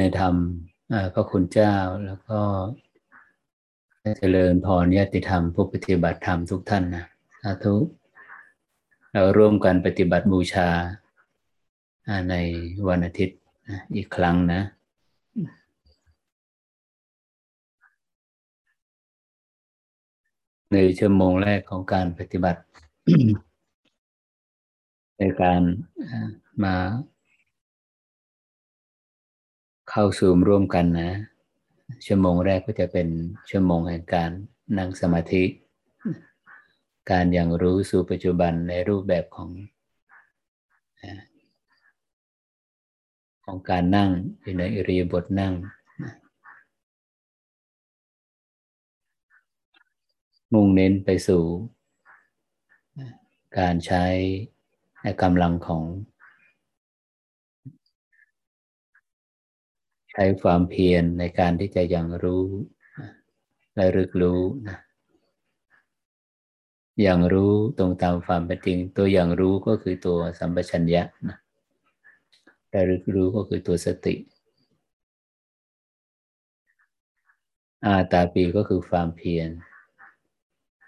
ในธรรมพระคุณเจ้าแล้วก็เจริญพรญาติธรรมผู้ปฏิบัติธรรมทุกท่านนะสาธุเราร่วมกันปฏิบัติบูชาในวันอาทิตย์อีกครั้งนะในชั่วโมงแรกของการปฏิบัติ ในการมา เข้าซูมร่วมกันนะ ชั่วโมงแรกก็จะเป็นชั่วโมงแห่งการนั่งสมาธิ การอย่างรู้สู่ปัจจุบันในรูปแบบของของการนั่งอยู่ในอิริยาบถนั่ง มุ่งเน้นไปสู่ การใช้กำลังของ ใช้ความเพียรในการที่จะยังรู้และรึกรู้นะอย่างรู้ตรงตามความเป็นจริง ตัวอย่างรู้ก็คือตัวสัมปชัญญะนะแต่รึกรู้ก็คือตัวสติ อาตาปีก็คือความเพียร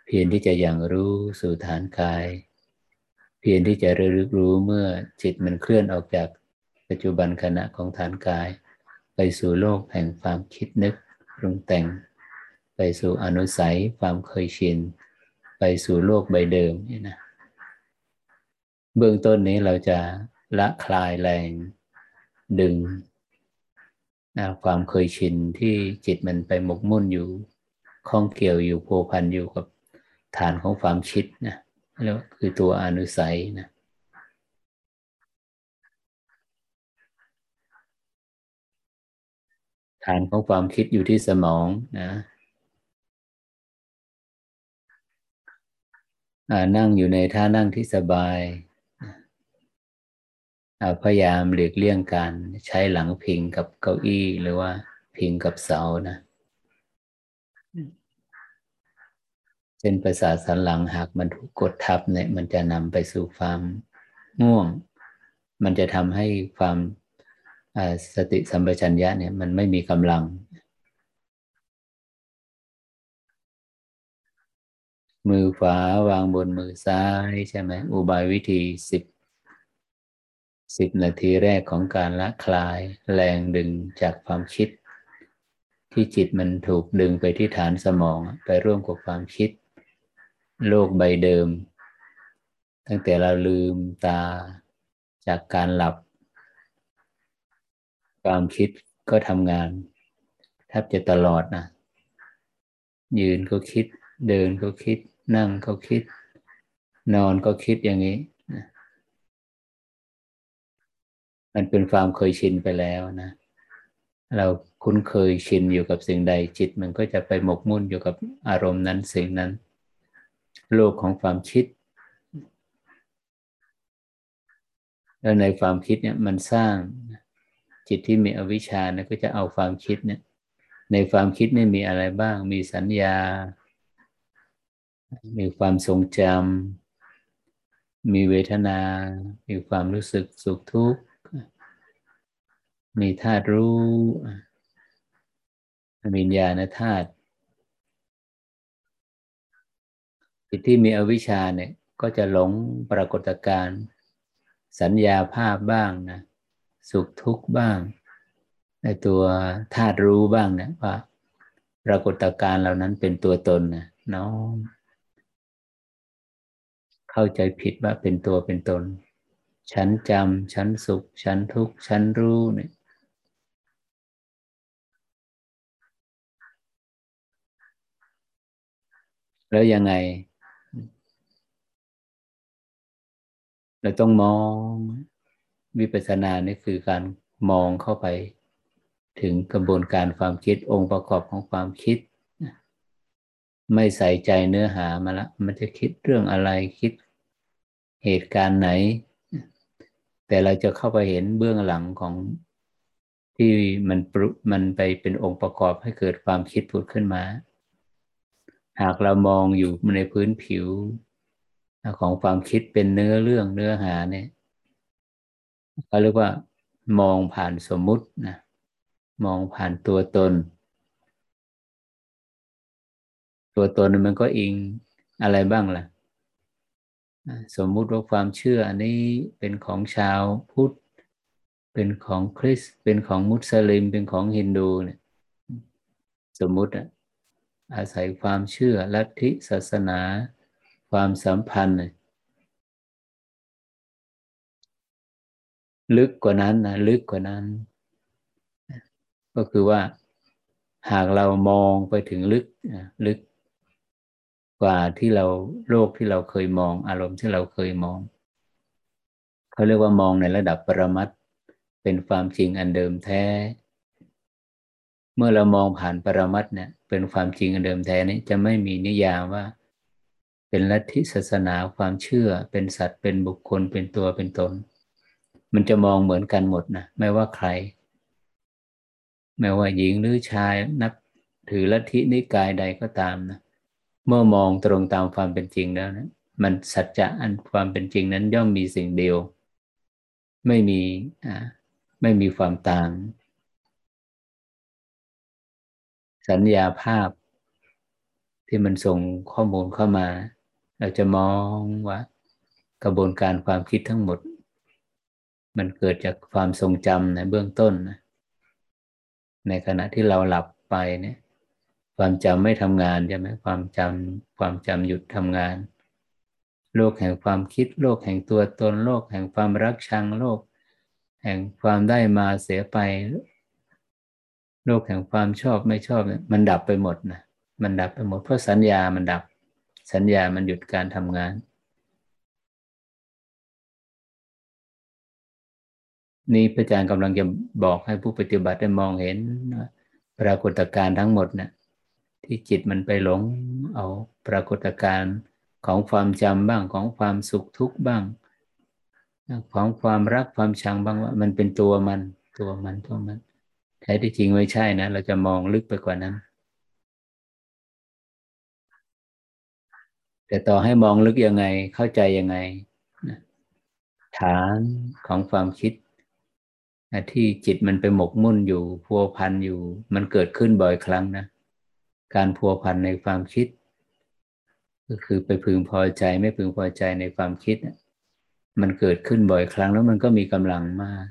เพียรที่จะอย่างรู้สู่ฐานกาย เพียรที่จะระลึกรู้เมื่อจิตมันเคลื่อนออกจากปัจจุบันขณะของฐานกาย ไปสู่โลกแห่งความคิดนึกปรุงแต่ง ไปสู่อนุสัยความเคยชิน ไปสู่โลกใบเดิมนี่นะเบื้องต้นนี้เราจะละคลายแรงดึงนะความเคยชินที่จิตมันไปหมกมุ่นอยู่ข้องเกี่ยวอยู่โพพันอยู่กับฐานของความคิดนะแล้วคือตัวอนุสัยนะ ฐานของความคิดอยู่ที่สมองนะนั่งอยู่ในท่านั่งที่สบายพยายามหลีกเลี่ยงการใช้หลังพิงกับเก้าอี้หรือว่าพิงกับเสานะเส้นประสาทสันหลังหากมันถูกกดทับเนี่ยมันจะนำไปสู่ความง่วง มันจะทำให้ความ สติสัมปชัญญะเนี่ยมันไม่มีกำลัง มือขวาวางบนมือซ้ายใช่ไหมอุบายวิธีสิบสิบนาทีแรกของการละคลายแรงดึงจากความคิด ที่จิตมันถูกดึงไปที่ฐานสมองไปร่วมกับความคิด โลกใบเดิม ตั้งแต่เราลืมตาจากการหลับ ความคิดก็ทำงานแทบจะตลอดนะยืนก็คิด เดินก็คิด นั่งก็คิด นอนก็คิดอย่างนี้ มันเป็นความเคยชินไปแล้วนะ เราคุ้นเคยชินอยู่กับสิ่งใดจิต มันก็จะไปหมกมุ่นอยู่กับอารมณ์นั้นสิ่งนั้น โลกของความคิดแล้วในความคิดเนี่ยมันสร้าง จิตที่มีอวิชชาเนี่ยก็จะเอาความคิดเนี่ย ในความคิดนี่มีอะไรบ้าง มีสัญญา มีความทรงจำ มีเวทนา มีความรู้สึกสุขทุกข์ มีธาตุรู้วิญญาณธาตุจิตที่มีอวิชชาเนี่ย ก็จะหลงปรากฏการณ์สัญญาภาพบ้างนะ สุขทุกข์บ้างในตัวธาตุรู้บ้างเนี่ยว่าปรากฏการณ์เหล่านั้นเป็นตัวตนนะน้องเข้าใจผิดว่าเป็นตัวเป็นตน ฉันจำฉันสุข ฉันทุกข์ ฉันรู้เนี่ยแล้วยังไง เราต้องมอง วิปัสสนานี่คือการมองเข้าไปถึงกระบวนการความคิดองค์ประกอบของความคิด ไม่ใส่ใจเนื้อหามาละมันจะคิดเรื่องอะไรคิดเหตุการณ์ไหน แต่เราจะเข้าไปเห็นเบื้องหลังของที่มันมันไปเป็นองค์ประกอบให้เกิดความคิดผุดขึ้นมา หากเรามองอยู่ในพื้นผิวของความคิดเป็นเนื้อเรื่องเนื้อหาเนี่ย เขาเรียกว่ามองผ่านสมมุตินะมองผ่านตัวตน ตัวตนมันก็อิงอะไรบ้างล่ะ สมมุติว่าความเชื่ออันนี้เป็นของชาวพุทธ เป็นของคริสเป็นของมุสลิม เป็นของฮินดูเนี่ยสมมุติอะอาศัยความเชื่อลัทธิศาสนา ความสัมพันธ์ ลึกกว่านั้นนะลึกกว่านั้น ก็คือว่าหากเรามองไปถึงลึกลึกกว่าที่เราโลกที่เราเคยมอง อารมณ์ที่เราเคยมอง เขาเรียกว่ามองในระดับปรมัตเป็นความจริงอันเดิมแท้ เมื่อเรามองผ่านปรมัตเนี่ย เป็นความจริงอันเดิมแท้นี้จะไม่มีนิยามว่า เป็นลัทธิศาสนาความเชื่อเป็นสัตว์เป็นบุคคลเป็นตัวเป็นตน มันจะมองเหมือนกันหมดนะไม่ว่าใคร ไม่ว่าหญิงหรือชายนับถือลัทธินิกายใดก็ตามนะเมื่อมองตรงตามความเป็นจริงแล้วนะมันสัจจะอันความเป็นจริงนั้นย่อมมีสิ่งเดียว ไม่มีอ่าไม่มีความต่าง สัญญาภาพที่มันส่งข้อมูลเข้ามา เราจะมองว่ากระบวนการความคิดทั้งหมด มันเกิดจากความทรงจำในเบื้องต้นนะในขณะที่เราหลับไปเนี่ย ความจำไม่ทำงานใช่ไหมความจำความจำหยุดทำงาน โลกแห่งความคิดโลกแห่งตัวตนโลกแห่งความรักชังโลก แห่งความได้มาเสียไป โลกแห่งความชอบไม่ชอบเนี่ยมันดับไปหมดนะมันดับไปหมดเพราะสัญญามันดับ สัญญามันหยุดการทำงาน นี่พระอาจารย์กำลังจะบอกให้ผู้ปฏิบัติได้มองเห็นปรากฏการณ์ทั้งหมดเนะี่ยที่จิตมันไปหลงเอาปรากฏการณ์ของความจำบ้างของความสุขทุกข์บ้าง ของความรักความชังบ้างว่ามันเป็นตัวมันตัวมันตัวมันแท้ที่จริงไม่ใช่นะ เราจะมองลึกไปกว่านั้น แต่ต่อให้มองลึกยังไงเข้าใจยังไง ฐานของความคิด ที่จิตมันไปหมกมุ่นอยู่พัวพันอยู่ มันเกิดขึ้นบ่อยครั้งนะ การพัวพันในความคิด ก็คือไปพึงพอใจไม่พึงพอใจในความคิด มันเกิดขึ้นบ่อยครั้งแล้วมันก็มีกำลังมาก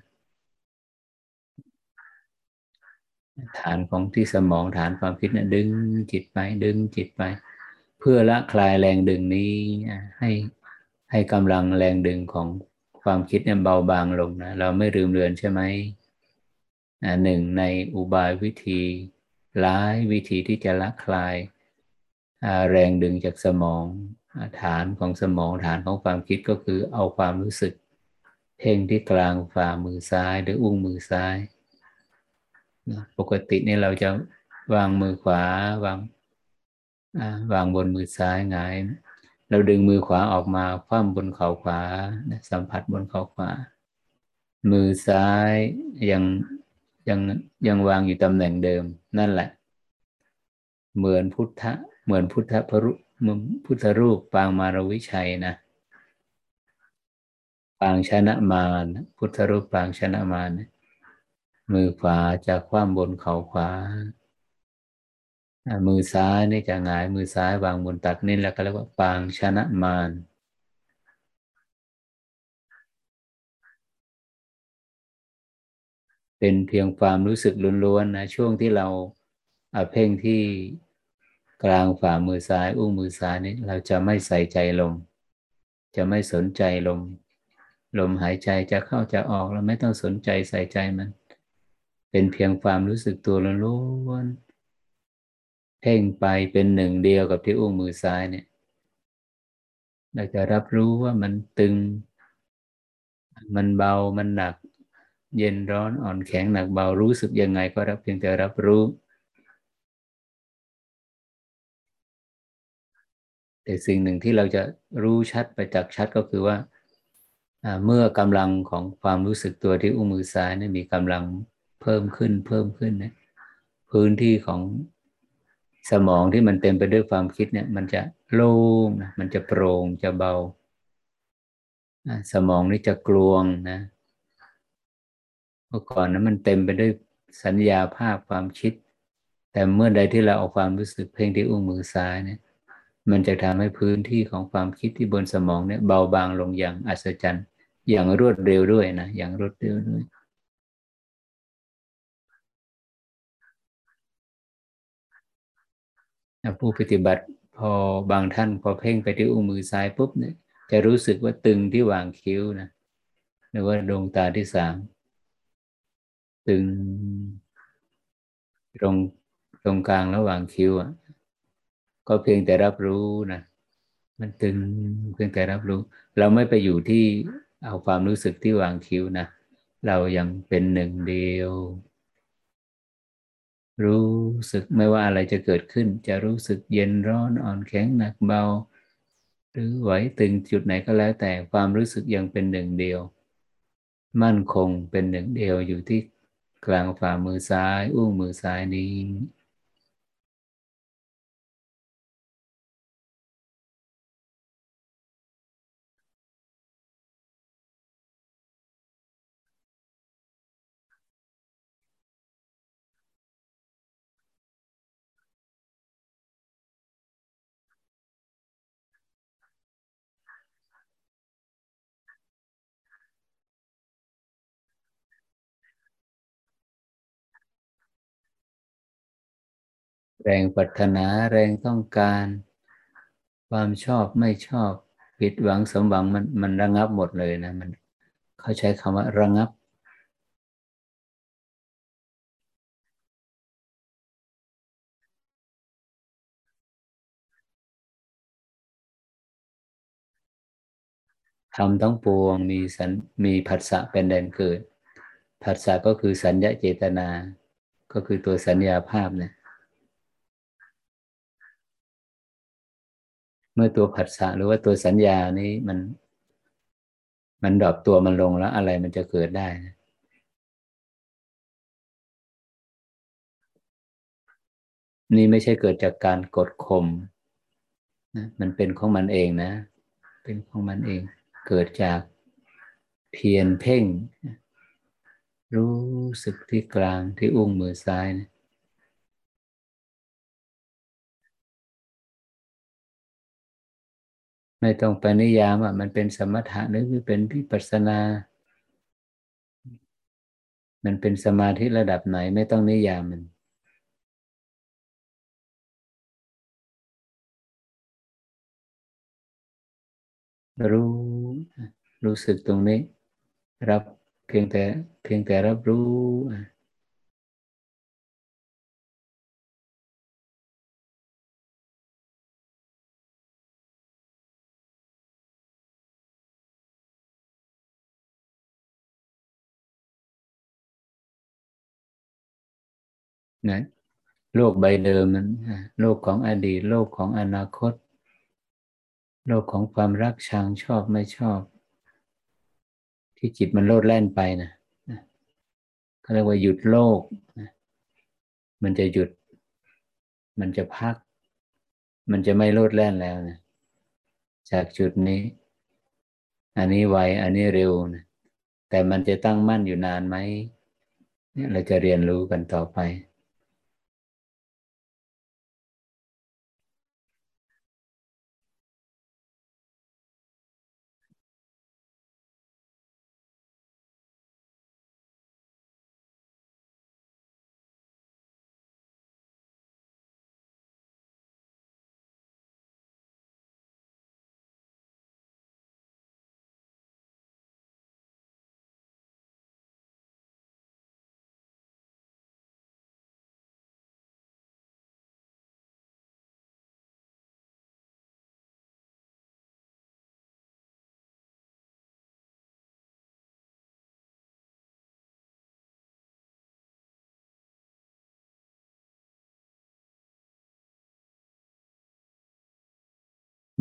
ฐานของที่สมองฐานความคิดนะดึงจิตไปดึงจิตไป เพื่อละคลายแรงดึงนี้ให้ให้กำลังแรงดึงของ ความคิดเนี่ยเบาบางลงนะเราไม่ลืมเลือนใช่ไหมหนึ่งในอุบายวิธีร้ายวิธีที่จะละคลายแรงดึงจากสมองฐานของสมองฐานของความคิดก็คือเอาความรู้สึกเพ่งที่กลางฝ่ามือซ้ายหรืออุ้งมือซ้าย ปกตินี่เราจะวางมือขวาวางวางบนมือซ้ายงาย เราดึงมือขวาออกมาคว่ำบนเข่าขวาสัมผัสบนเข่าขวา มือซ้ายยังยังยังวางอยู่ตำแหน่งเดิม นั่นแหละ เหมือนพุทธะเหมือนพุทธพรุพุทธรูปปางมารวิชัยนะปางชนะมารพุทธรูปปางชนะมารมือขวาจะคว่ำบนเข่าขวา มือซ้ายนี่จะหงายมือซ้ายวางบนตักนี่แล้วก็เรียกว่าปางชนะมารเป็นเพียงความรู้สึกล้วนๆนะช่วงที่เราเพ่งที่กลางฝ่ามือซ้าย อุ้งมือซ้ายนี่เราจะไม่ใส่ใจลม จะไม่สนใจลม ลมหายใจจะเข้าจะออกเราไม่ต้องสนใจใส่ใจมัน เป็นเพียงความรู้สึกตัวล้วนๆ เพ่งไปเป็นหนึ่งเดียวกับที่อุ้งมือซ้ายเนี่ย เราจะรับรู้ว่ามันตึง มันเบา มันหนัก เย็นร้อนอ่อนแข็งหนักเบารู้สึกยังไงก็รับเพียงแต่รับรู้ แต่สิ่งหนึ่งที่เราจะรู้ชัดไปจากชัดก็คือว่า เมื่อกำลังของความรู้สึกตัวที่อุ้งมือซ้ายเนี่ยมีกำลังเพิ่มขึ้นเพิ่มขึ้นนะพื้นที่ของ สมองที่มันเต็มไปด้วยความคิดเนี่ย มันจะโล่งนะมันจะโปร่งจะเบา สมองนี่จะกลวงนะเมื่อก่อนนะมันเต็มไปด้วยสัญญาภาพความคิด แต่เมื่อใดที่เราเอาความรู้สึกเพ่งที่อุ้งมือซ้ายเนี่ย มันจะทำให้พื้นที่ของความคิดที่บนสมองเนี่ยเบาบางลงอย่างอัศจรรย์ อย่างรวดเร็วด้วยนะอย่างรวดเร็วด้วย ผู้ปฏิบัติพอบางท่านพอเพ่งไปที่อุ้งมือซ้ายปุ๊บเนี่ยจะรู้สึกว่าตึงที่วางคิ้วนะหรือว่าดวงตาที่สามตึงตรงตรงกลางระหว่างคิ้วอะ ก็เพียงแต่รับรู้นะมันตึงเพียงแต่รับรู้ เราไม่ไปอยู่ที่เอาความรู้สึกที่วางคิ้วนะเรายังเป็นหนึ่งเดียว รู้สึกไม่ว่าอะไรจะเกิดขึ้น จะรู้สึกเย็นร้อนอ่อนแข็งหนักเบา หรือไหวตึงจุดไหนก็แล้วแต่ความรู้สึกยังเป็นหนึ่งเดียว มั่นคงเป็นหนึ่งเดียวอยู่ที่กลางฝ่ามือซ้าย อุ้งมือซ้ายนี้ แรงปรารถนาแรงต้องการ ความชอบไม่ชอบผิดหวังสมหวังมันมันระงับหมดเลยนะมันเขาใช้คำว่าระงับทำทั้งปวงมีสันมีผัสสะเป็นแดนเกิดผัสสะก็คือสัญญาเจตนา ก็คือตัวสัญญาภาพเนี่ย เมื่อตัวผัสสะหรือว่าตัวสัญญานี้มัน มันดรอปตัวมันลงแล้วอะไรมันจะเกิดได้นะนี่ไม่ใช่เกิดจากการกดข่มนะมันเป็นของมันเองนะ เป็นของมันเอง เกิดจากเพียรเพ่ง รู้สึกที่กลางที่อุ้งมือซ้ายนะ ไม่ต้องไปนิยามว่ามันเป็นสมถะหรือเป็นวิปัสสนา มันเป็นสมาธิระดับไหนไม่ต้องนิยามมัน รู้ รู้สึกตรงนี้ รับเพียงแต่เพียงแต่รับรู้ นะโลกใบเดิมมันโลกของอดีต โลกของอนาคต โลกของความรักชังชอบไม่ชอบ ที่จิตมันโลดแล่นไปนะเขาเรียกว่าหยุดโลก มันจะหยุด มันจะพัก มันจะไม่โลดแล่นแล้วนะจากจุดนี้ อันนี้ไวอันนี้เร็วนะแต่มันจะตั้งมั่นอยู่นานไหมนี่เราจะเรียนรู้กันต่อไป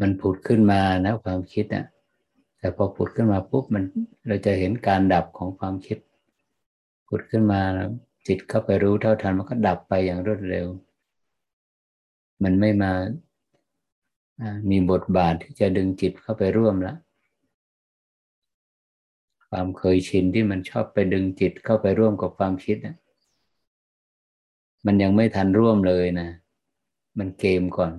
มันผุดขึ้นมานะความคิดอะ่ะแต่พอผุดขึ้นมาปุ๊บมันเราจะเห็นการดับของความคิด ผุดขึ้นมาแล้วจิตเข้าไปรู้เท่าทันมันก็ดับไปอย่างรวดเร็ว มันไม่มามีบทบาทที่จะดึงจิตเข้าไปร่วมละความเคยชินที่มันชอบไปดึงจิตเข้าไปร่วมกับความคิดนะมันยังไม่ทันร่วมเลยนะ มันเกมก่อน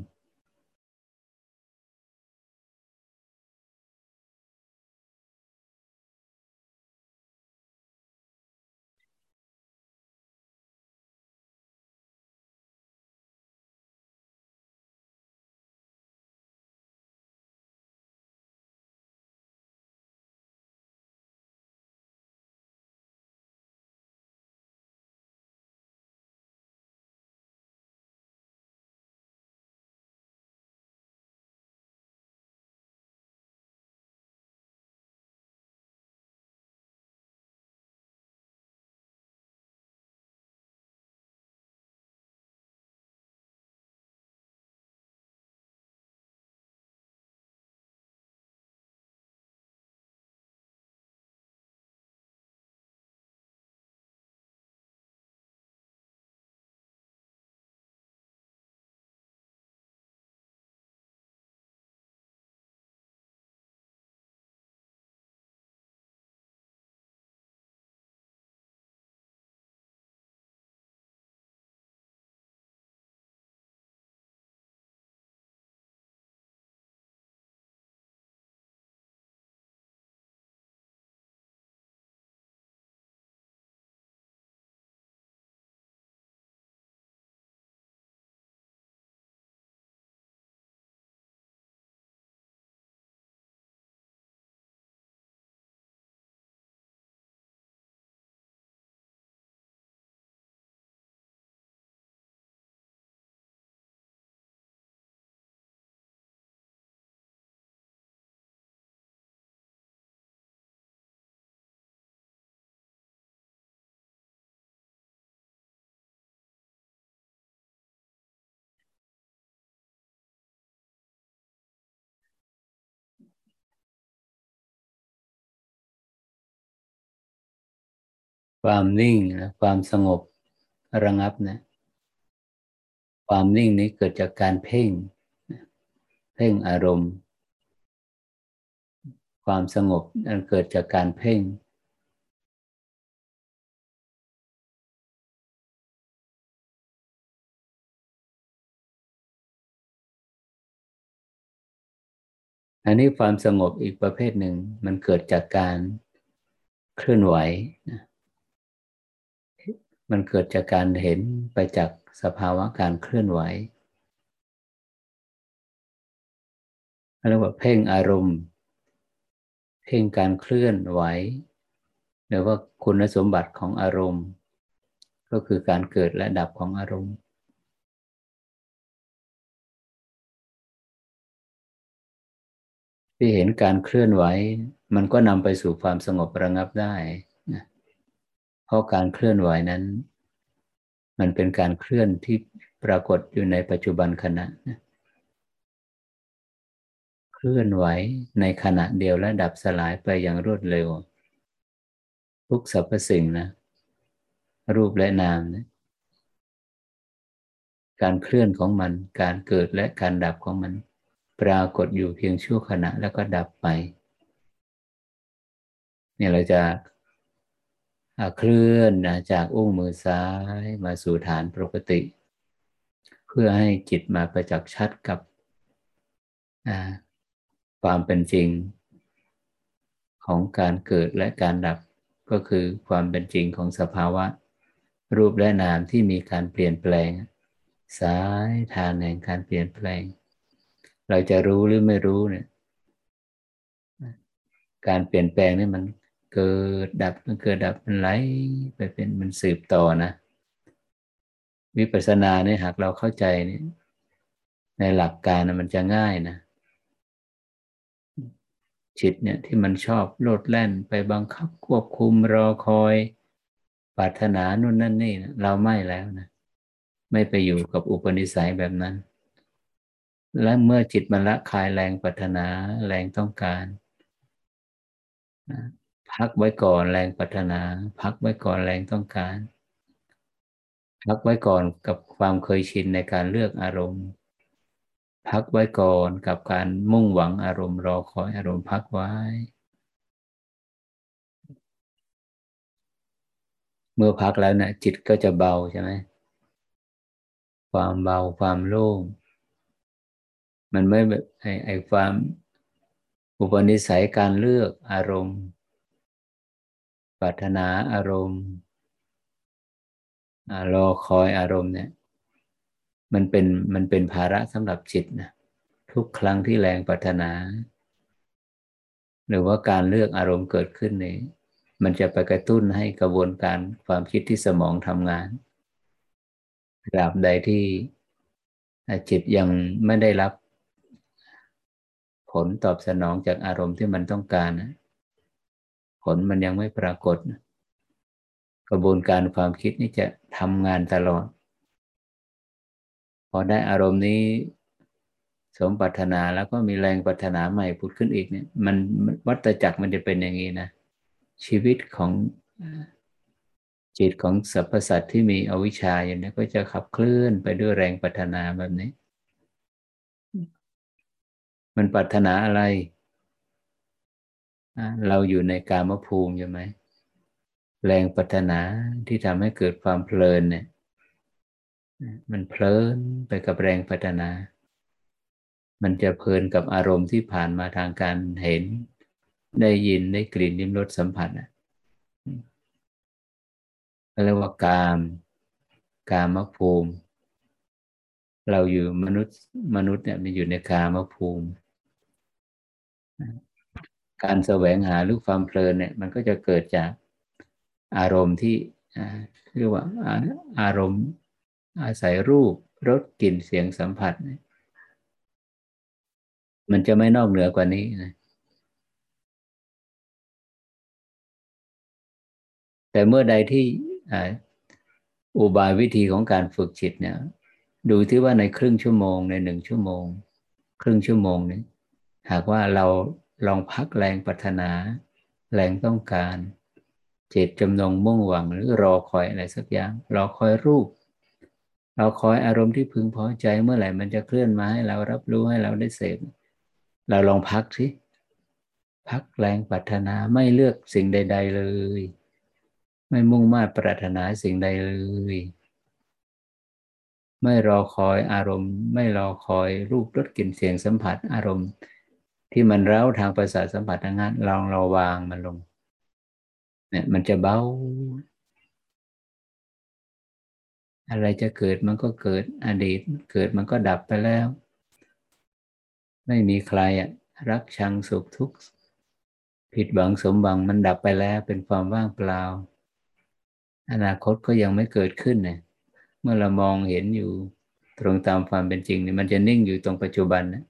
ความนิ่งนะความสงบระงับนะ ความนิ่งนี้เกิดจากการเพ่ง เพ่งอารมณ์ ความสงบนั้นเกิดจากการเพ่ง อันนี้ความสงบอีกประเภทหนึ่งมันเกิดจากการเคลื่อนไหวนะ มันเกิดจากการเห็นไปจากสภาวะการเคลื่อนไหวเรียกว่าเพ่งอารมณ์ เพ่งการเคลื่อนไหวหรือว่าคุณสมบัติของอารมณ์ ก็คือการเกิดและดับของอารมณ์ที่เห็นการเคลื่อนไหว มันก็นำไปสู่ความสงบระงับได้ เพราะการเคลื่อนไหวนั้น มันเป็นการเคลื่อนที่ปรากฏอยู่ในปัจจุบันขณะเคลื่อนไหวในขณะเดียวและดับสลายไปอย่างรวดเร็ว ทุกสรรพสิ่งนะ รูปและนามนะการเคลื่อนของมัน การเกิดและการดับของมัน ปรากฏอยู่เพียงชั่วขณะแล้วก็ดับไป เนี่ยเราจะ เคลื่อนนะจากอุ้งมือซ้ายมาสู่ฐานปกติ เพื่อให้จิตมาประจักษ์ชัดกับความเป็นจริง ของการเกิดและการดับก็คือความเป็นจริงของสภาวะ รูปและนามที่มีการเปลี่ยนแปลง สายทานแห่งการเปลี่ยนแปลง เราจะรู้หรือไม่รู้เนี่ยการเปลี่ยนแปลงนี่มัน เกิดดับมันเกิดดับมันไหลไปเป็นมันสืบต่อนะวิปัสสนาเนี่ยหากเราเข้าใจเนี่ยในหลักการนะมันจะง่ายนะจิตเนี่ยที่มันชอบโลดแล่นไปบังคับควบคุมรอคอยปรารถนานู่นนั่นนี่นะเราไม่แล้วนะไม่ไปอยู่กับอุปนิสัยแบบนั้น และเมื่อจิตมันละคายแรงปรารถนาแรงต้องการ พักไว้ก่อนแรงปรารถนา พักไว้ก่อนแรงต้องการ พักไว้ก่อนกับความเคยชินในการเลือกอารมณ์ พักไว้ก่อนกับการมุ่งหวังอารมณ์รอคอยอารมณ์พักไว้ เมื่อพักแล้วนะี่ยจิตก็จะเบาใช่ไหมความเบาความโล่งมันไม่แบบไอไอความอุปนิสัยการเลือกอารมณ์ ปรารถนาอารมณ์รอคอยอารมณ์เนี่ย มันเป็นมันเป็นภาระสำหรับจิตนะทุกครั้งที่แรงปรารถนา หรือว่าการเลือกอารมณ์เกิดขึ้นเนี่ยมันจะไปกระตุ้นให้กระบวนการความคิดที่สมองทำงานตราบใดที่จิตยังไม่ได้รับผลตอบสนองจากอารมณ์ที่มันต้องการนะ ผลมันยังไม่ปรากฏ กระบวนการความคิดนี่จะทำงานตลอด พอได้อารมณ์นี้สมปรารถนาแล้วก็มีแรงปรารถนาใหม่พุดขึ้นอีกเนี่ย มันวัตจักรมันจะเป็นอย่างนี้นะ ชีวิตของจิตของสรรพสัตว์ที่มีอวิชชาอย่างนี้ก็จะขับเคลื่อนไปด้วยแรงปรารถนาแบบนี้ มันปรารถนาอะไร เราอยู่ในกามภูมิใช่ไหมแรงปรารถนาที่ทำให้เกิดความเพลินเนี่ย มันเพลินไปกับแรงปรารถนา มันจะเพลินกับอารมณ์ที่ผ่านมาทางการเห็น ได้ยินได้กลิ่นลิ้มรสสัมผัสอะเรียกว่ากาม กามภูมิ เราอยู่มนุษย์มนุษย์เนี่ยมันอยู่ในกามภูมิ การแสวงหาหรือความเพลินเนี่ยมันก็จะเกิดจากอารมณ์ที่เรียกว่าอารมณ์อาศัยรูปรสกลิ่นเสียงสัมผัส มันจะไม่นอกเหนือกว่านี้นะแต่เมื่อใดที่อุบายวิธีของการฝึกจิตเนี่ย ดูที่ว่าในครึ่งชั่วโมงในหนึ่งชั่วโมง ครึ่งชั่วโมงนี้หากว่าเรา ลองพักแรงปรารถนา แรงต้องการ เจตจำนงมุ่งหวังหรือรอคอยอะไรสักอย่าง รอคอยรูป เราคอยอารมณ์ที่พึงพอใจเมื่อไหร่มันจะเคลื่อนมาให้เรารับรู้ให้เราได้เสพเราลองพักสิพักแรงปรารถนาไม่เลือกสิ่งใด ๆ เลย ไม่มุ่งมา่ปรารถนาสิ่งใดเลย ไม่รอคอยอารมณ์ ไม่รอคอยรูปรสกลิ่นเสียงสัมผัสอารมณ์ ที่มันเร้าทางประสาทสัมผัสทางนั้นลองเราวางมันลง เนี่ย มันจะเบา อะไรจะเกิดมันก็เกิดอดีต เกิดมันก็ดับไปแล้ว ไม่มีใครอะรักชังสุขทุกข์ผิดหวังสมหวังมันดับไปแล้วเป็นความว่างเปล่า อนาคตก็ยังไม่เกิดขึ้นเนี่ยเมื่อเรามองเห็นอยู่ตรงตามความเป็นจริงเนี่ยมันจะนิ่งอยู่ตรงปัจจุบันนะ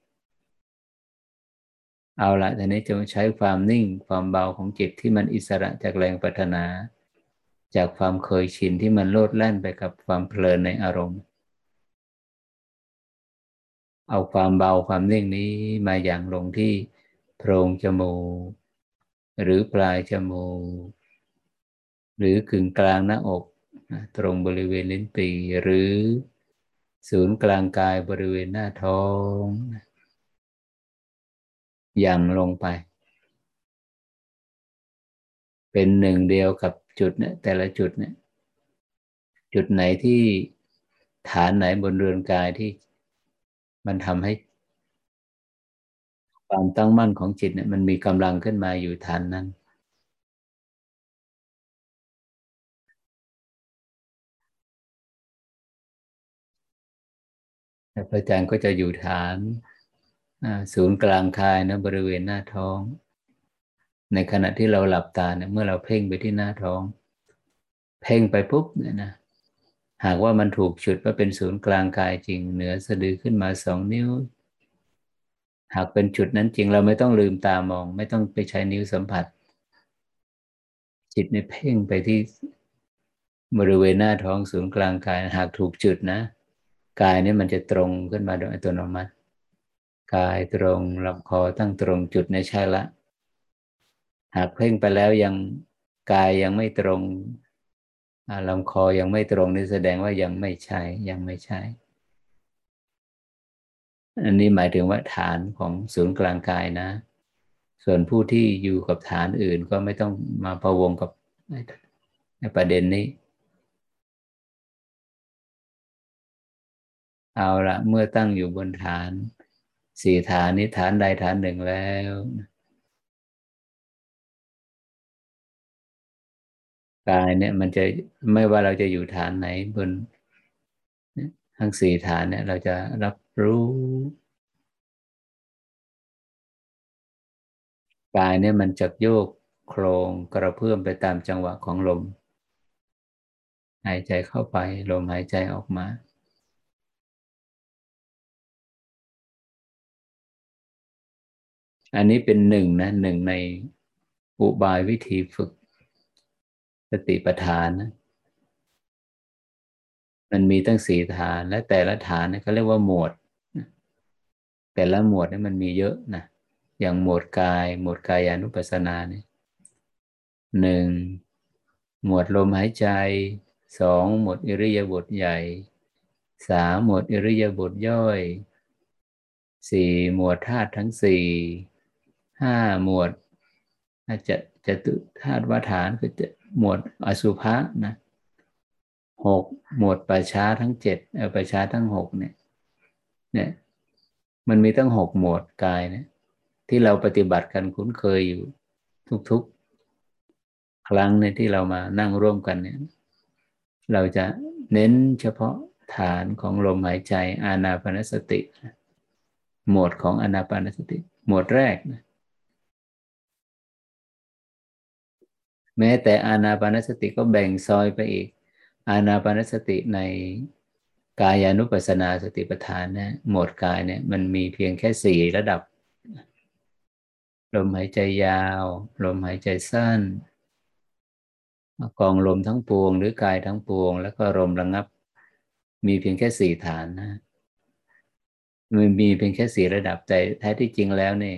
เอาละทีนี้จะใช้ความนิ่งความเบาของจิตที่มันอิสระจากแรงปรารถนา จากความเคยชินที่มันโลดแล่นไปกับความเพลินในอารมณ์ เอาความเบาความนิ่งนี้มาอย่างลงที่โพรงจมูกหรือปลายจมูกหรือกึ่งกลางหน้าอก ตรงบริเวณลิ้นปีหรือศูนย์กลางกายบริเวณหน้าท้อง ยังลงไป เป็นหนึ่งเดียวกับจุดเนี่ยแต่ละจุดเนี่ยจุดไหนที่ฐานไหนบนเรือนกายที่มันทำให้ ความตั้งมั่นของจิตเนี่ยมันมีกำลังขึ้นมาอยู่ฐานนั้น พระอาจารย์ก็จะอยู่ฐาน ศูนย์กลางคายนะบริเวณหน้าท้อง ในขณะที่เราหลับตาเนี่ยเมื่อเราเพ่งไปที่หน้าท้อง เพ่งไปปุ๊บเนี่ยนะหากว่ามันถูกจุดว่าเป็นศูนย์กลางกายจริง เหนือสะดือขึ้นมาสองนิ้ว หากเป็นจุดนั้นจริงเราไม่ต้องลืมตามอง ไม่ต้องไปใช้นิ้วสัมผัส จิตในเพ่งไปที่บริเวณหน้าท้องศูนย์กลางกาย หากถูกจุดนะ กายนี่มันจะตรงขึ้นมาโดยอัตโนมัติ กายตรงลำคอตั้งตรงจุดในใช่ละ หากเพ่งไปแล้วยังกายยังไม่ตรงลำคอยังไม่ตรงนี่แสดงว่ายังไม่ใช่ยังไม่ใช่อันนี้หมายถึงว่าฐานของศูนย์กลางกายนะ ส่วนผู้ที่อยู่กับฐานอื่นก็ไม่ต้องมาพะวงกับในประเด็นนี้ เอาละเมื่อตั้งอยู่บนฐาน สี่ฐานนี้ฐานใดฐานหนึ่งแล้วกายเนี่ยมันจะไม่ว่าเราจะอยู่ฐานไหนบนทั้งสี่ฐานเนี่ย เราจะรับรู้กายเนี่ยมันจะโยกโครงกระเพื่อมไปตามจังหวะของลม หายใจเข้าไปลมหายใจออกมา อันนี้เป็นหนึ่งนะหนึ่งในอุบายวิธีฝึกสติปัฏฐานนะมันมีตั้งสี่ฐานและแต่ละฐานเนี่ยเขาเรียกว่าหมวด แต่ละหมวดเนี่ยมันมีเยอะนะอย่างหมวดกาย หมวดกายานุปัสสนาเนี่ยหนึ่งหมวดลมหายใจสองหมวดอิริยาบถใหญ่สามหมวดอิริยาบถย่อยสี่หมวดธาตุทั้งสี่ ห้าหมวดจะจะตุธาตุวาฐานคือจะหมวดอสุภะนะหกหมวดประชาทั้งเจ็ดเออประชาทั้งหกเนี่ยเนี่ยมันมีตั้งหกหมวดกายเนี่ยที่เราปฏิบัติกันคุ้นเคยอยู่ทุกๆ ครั้งในที่เรามานั่งร่วมกันเนี่ยเราจะเน้นเฉพาะฐานของลมหายใจอานาปนสติ หมวดของอานาปนสติ หมวดแรกนะ แม้แต่อานาปานสติก็แบ่งซอยไปอีก อานาปานสติในกายานุปัสสนาสติปัฏฐานนะหมวดกายเนี่ยมันมีเพียงแค่สี่ระดับ ลมหายใจยาว ลมหายใจสั้นกองลมทั้งปวง หรือกายทั้งปวง แล้วก็ลมระงับ มีเพียงแค่สี่ฐานนะมันมีเพียงแค่สี่ระดับแต่แท้ที่จริงแล้วเนี่ย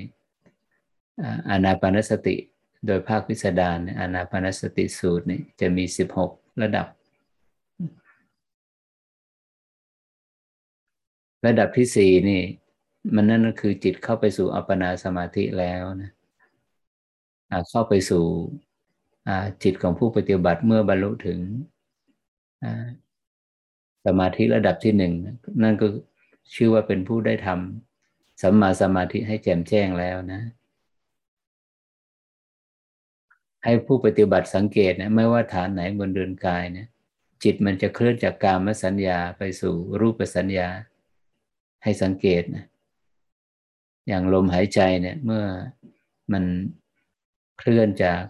อานาปานสติ โดยภาคพิสดารอานาปานสติสูตรนี่จะมีสิบหกระดับ ระดับที่สี่นี่ มันนั่นก็คือจิตเข้าไปสู่อัปปนาสมาธิแล้วนะเข้าไปสู่จิตของผู้ปฏิบัติเมื่อบรรลุถึงสมาธิระดับที่หนึ่งนั่นก็ชื่อว่าเป็นผู้ได้ทำสัมมาสมาธิให้แจ่มแจ้งแล้วนะ ให้ผู้ปฏิบัติสังเกตนะไม่ว่าฐานไหนบนเดินกายเนี่ยจิตมันจะเคลื่อนจากกามสัญญาไปสู่รูปสัญญา ให้สังเกตนะอย่างลมหายใจเนี่ยเมื่อมันเคลื่อนจาก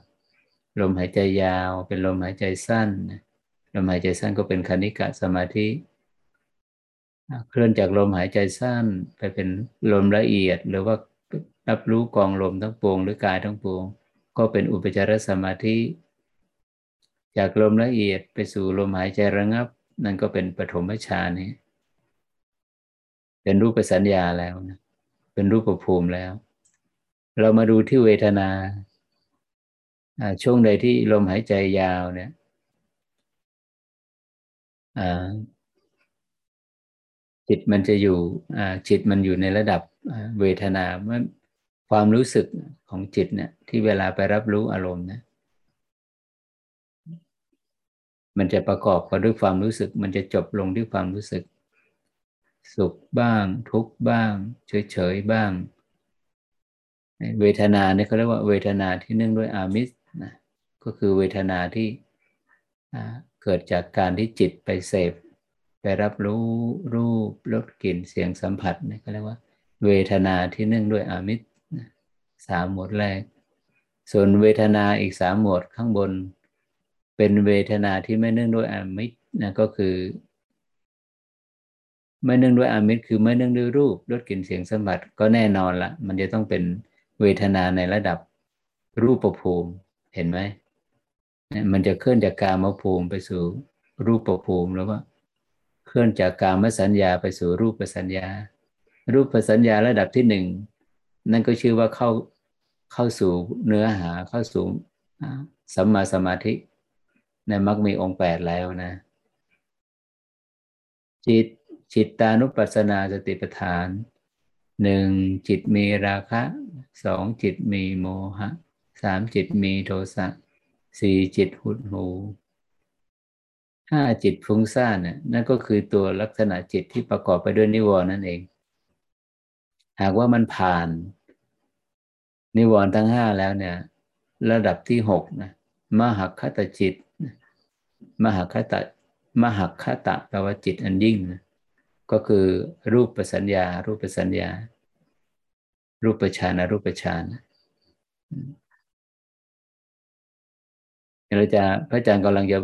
ลมหายใจยาว เป็นลมหายใจสั้นลมหายใจสั้นก็เป็นคณิกะสมาธิ เคลื่อนจากลมหายใจสั้นไปเป็นลมละเอียด หรือว่ารับรู้กองลมทั้งปวงหรือกายทั้งปวง ก็เป็นอุปจารสมาธิ จากลมละเอียดไปสู่ลมหายใจระงับ นั่นก็เป็นปฐมฌานนี่เป็นรูปสัญญาแล้วนะเป็นรูปภูมิแล้ว เรามาดูที่เวทนาช่วงใดที่ลมหายใจยาวเนี่ยจิตมันจะอยู่จิตมันอยู่ในระดับเวทนาเมื่อ ความรู้สึกของจิตเนี่ย ที่เวลาไปรับรู้อารมณ์นะมันจะประกอบกับด้วยความรู้สึก มันจะจบลงด้วยความรู้สึก สุขบ้าง ทุกบ้าง เฉยๆบ้าง เวทนาเนี่ยเขาเรียกว่าเวทนาที่เนื่องด้วยอามิสนะก็คือเวทนาที่เกิดจากการที่จิตไปเสพไปรับรู้รูปรสกลิ่นเสียงสัมผัสเนี่เขาเรียกว่า เวทนาที่เนื่องด้วยอามิตร สามหมวดแรก ส่วนเวทนาอีกสามหมวดข้างบน เป็นเวทนาที่ไม่เนื่องด้วยอามิตรนะก็คือ ไม่เนื่องด้วยอามิตรคือไม่เนื่องด้วยรูปรสกลิ่นเสียงสัมผัสก็แน่นอนละมันจะต้องเป็นเวทนาในระดับรูปภูมิเห็นไหมมันจะเคลื่อนจากกามภูมิไปสู่รูปภูมิแล้วว่าเคลื่อนจากกามสัญญาไปสู่รูปสัญญา รูปสัญญาระดับที่หนึ่งนั่นก็ชื่อว่าเข้า เข้าสู่เนื้อหาเข้าสู่สัมมาสมาธิ ในมรรคมีองค์แปดแล้วนะ จิตจิตตานุปัสสนาสติปัฏฐานหนึ่งจิตมีราคะสองจิตมีโมหะสามจิตมีโทสะสี่จิตหุดหูห้าจิตฟุ้งซ่านน่ะนั่นก็คือตัวลักษณะจิตที่ประกอบไปด้วยนิวรณ์นั่นเอง หากว่ามันผ่าน นิวรณ์ทั้งห้าแล้วเนี่ย ระดับที่หกนะมหัคตจิต มหัคตมหัคตะแปลว่าจิตอันยิ่งนะก็คือรูปปัสัญญา รูปปัสัญญา รูปฌานรูปฌานเราจะพระอาจารย์กำลังจะ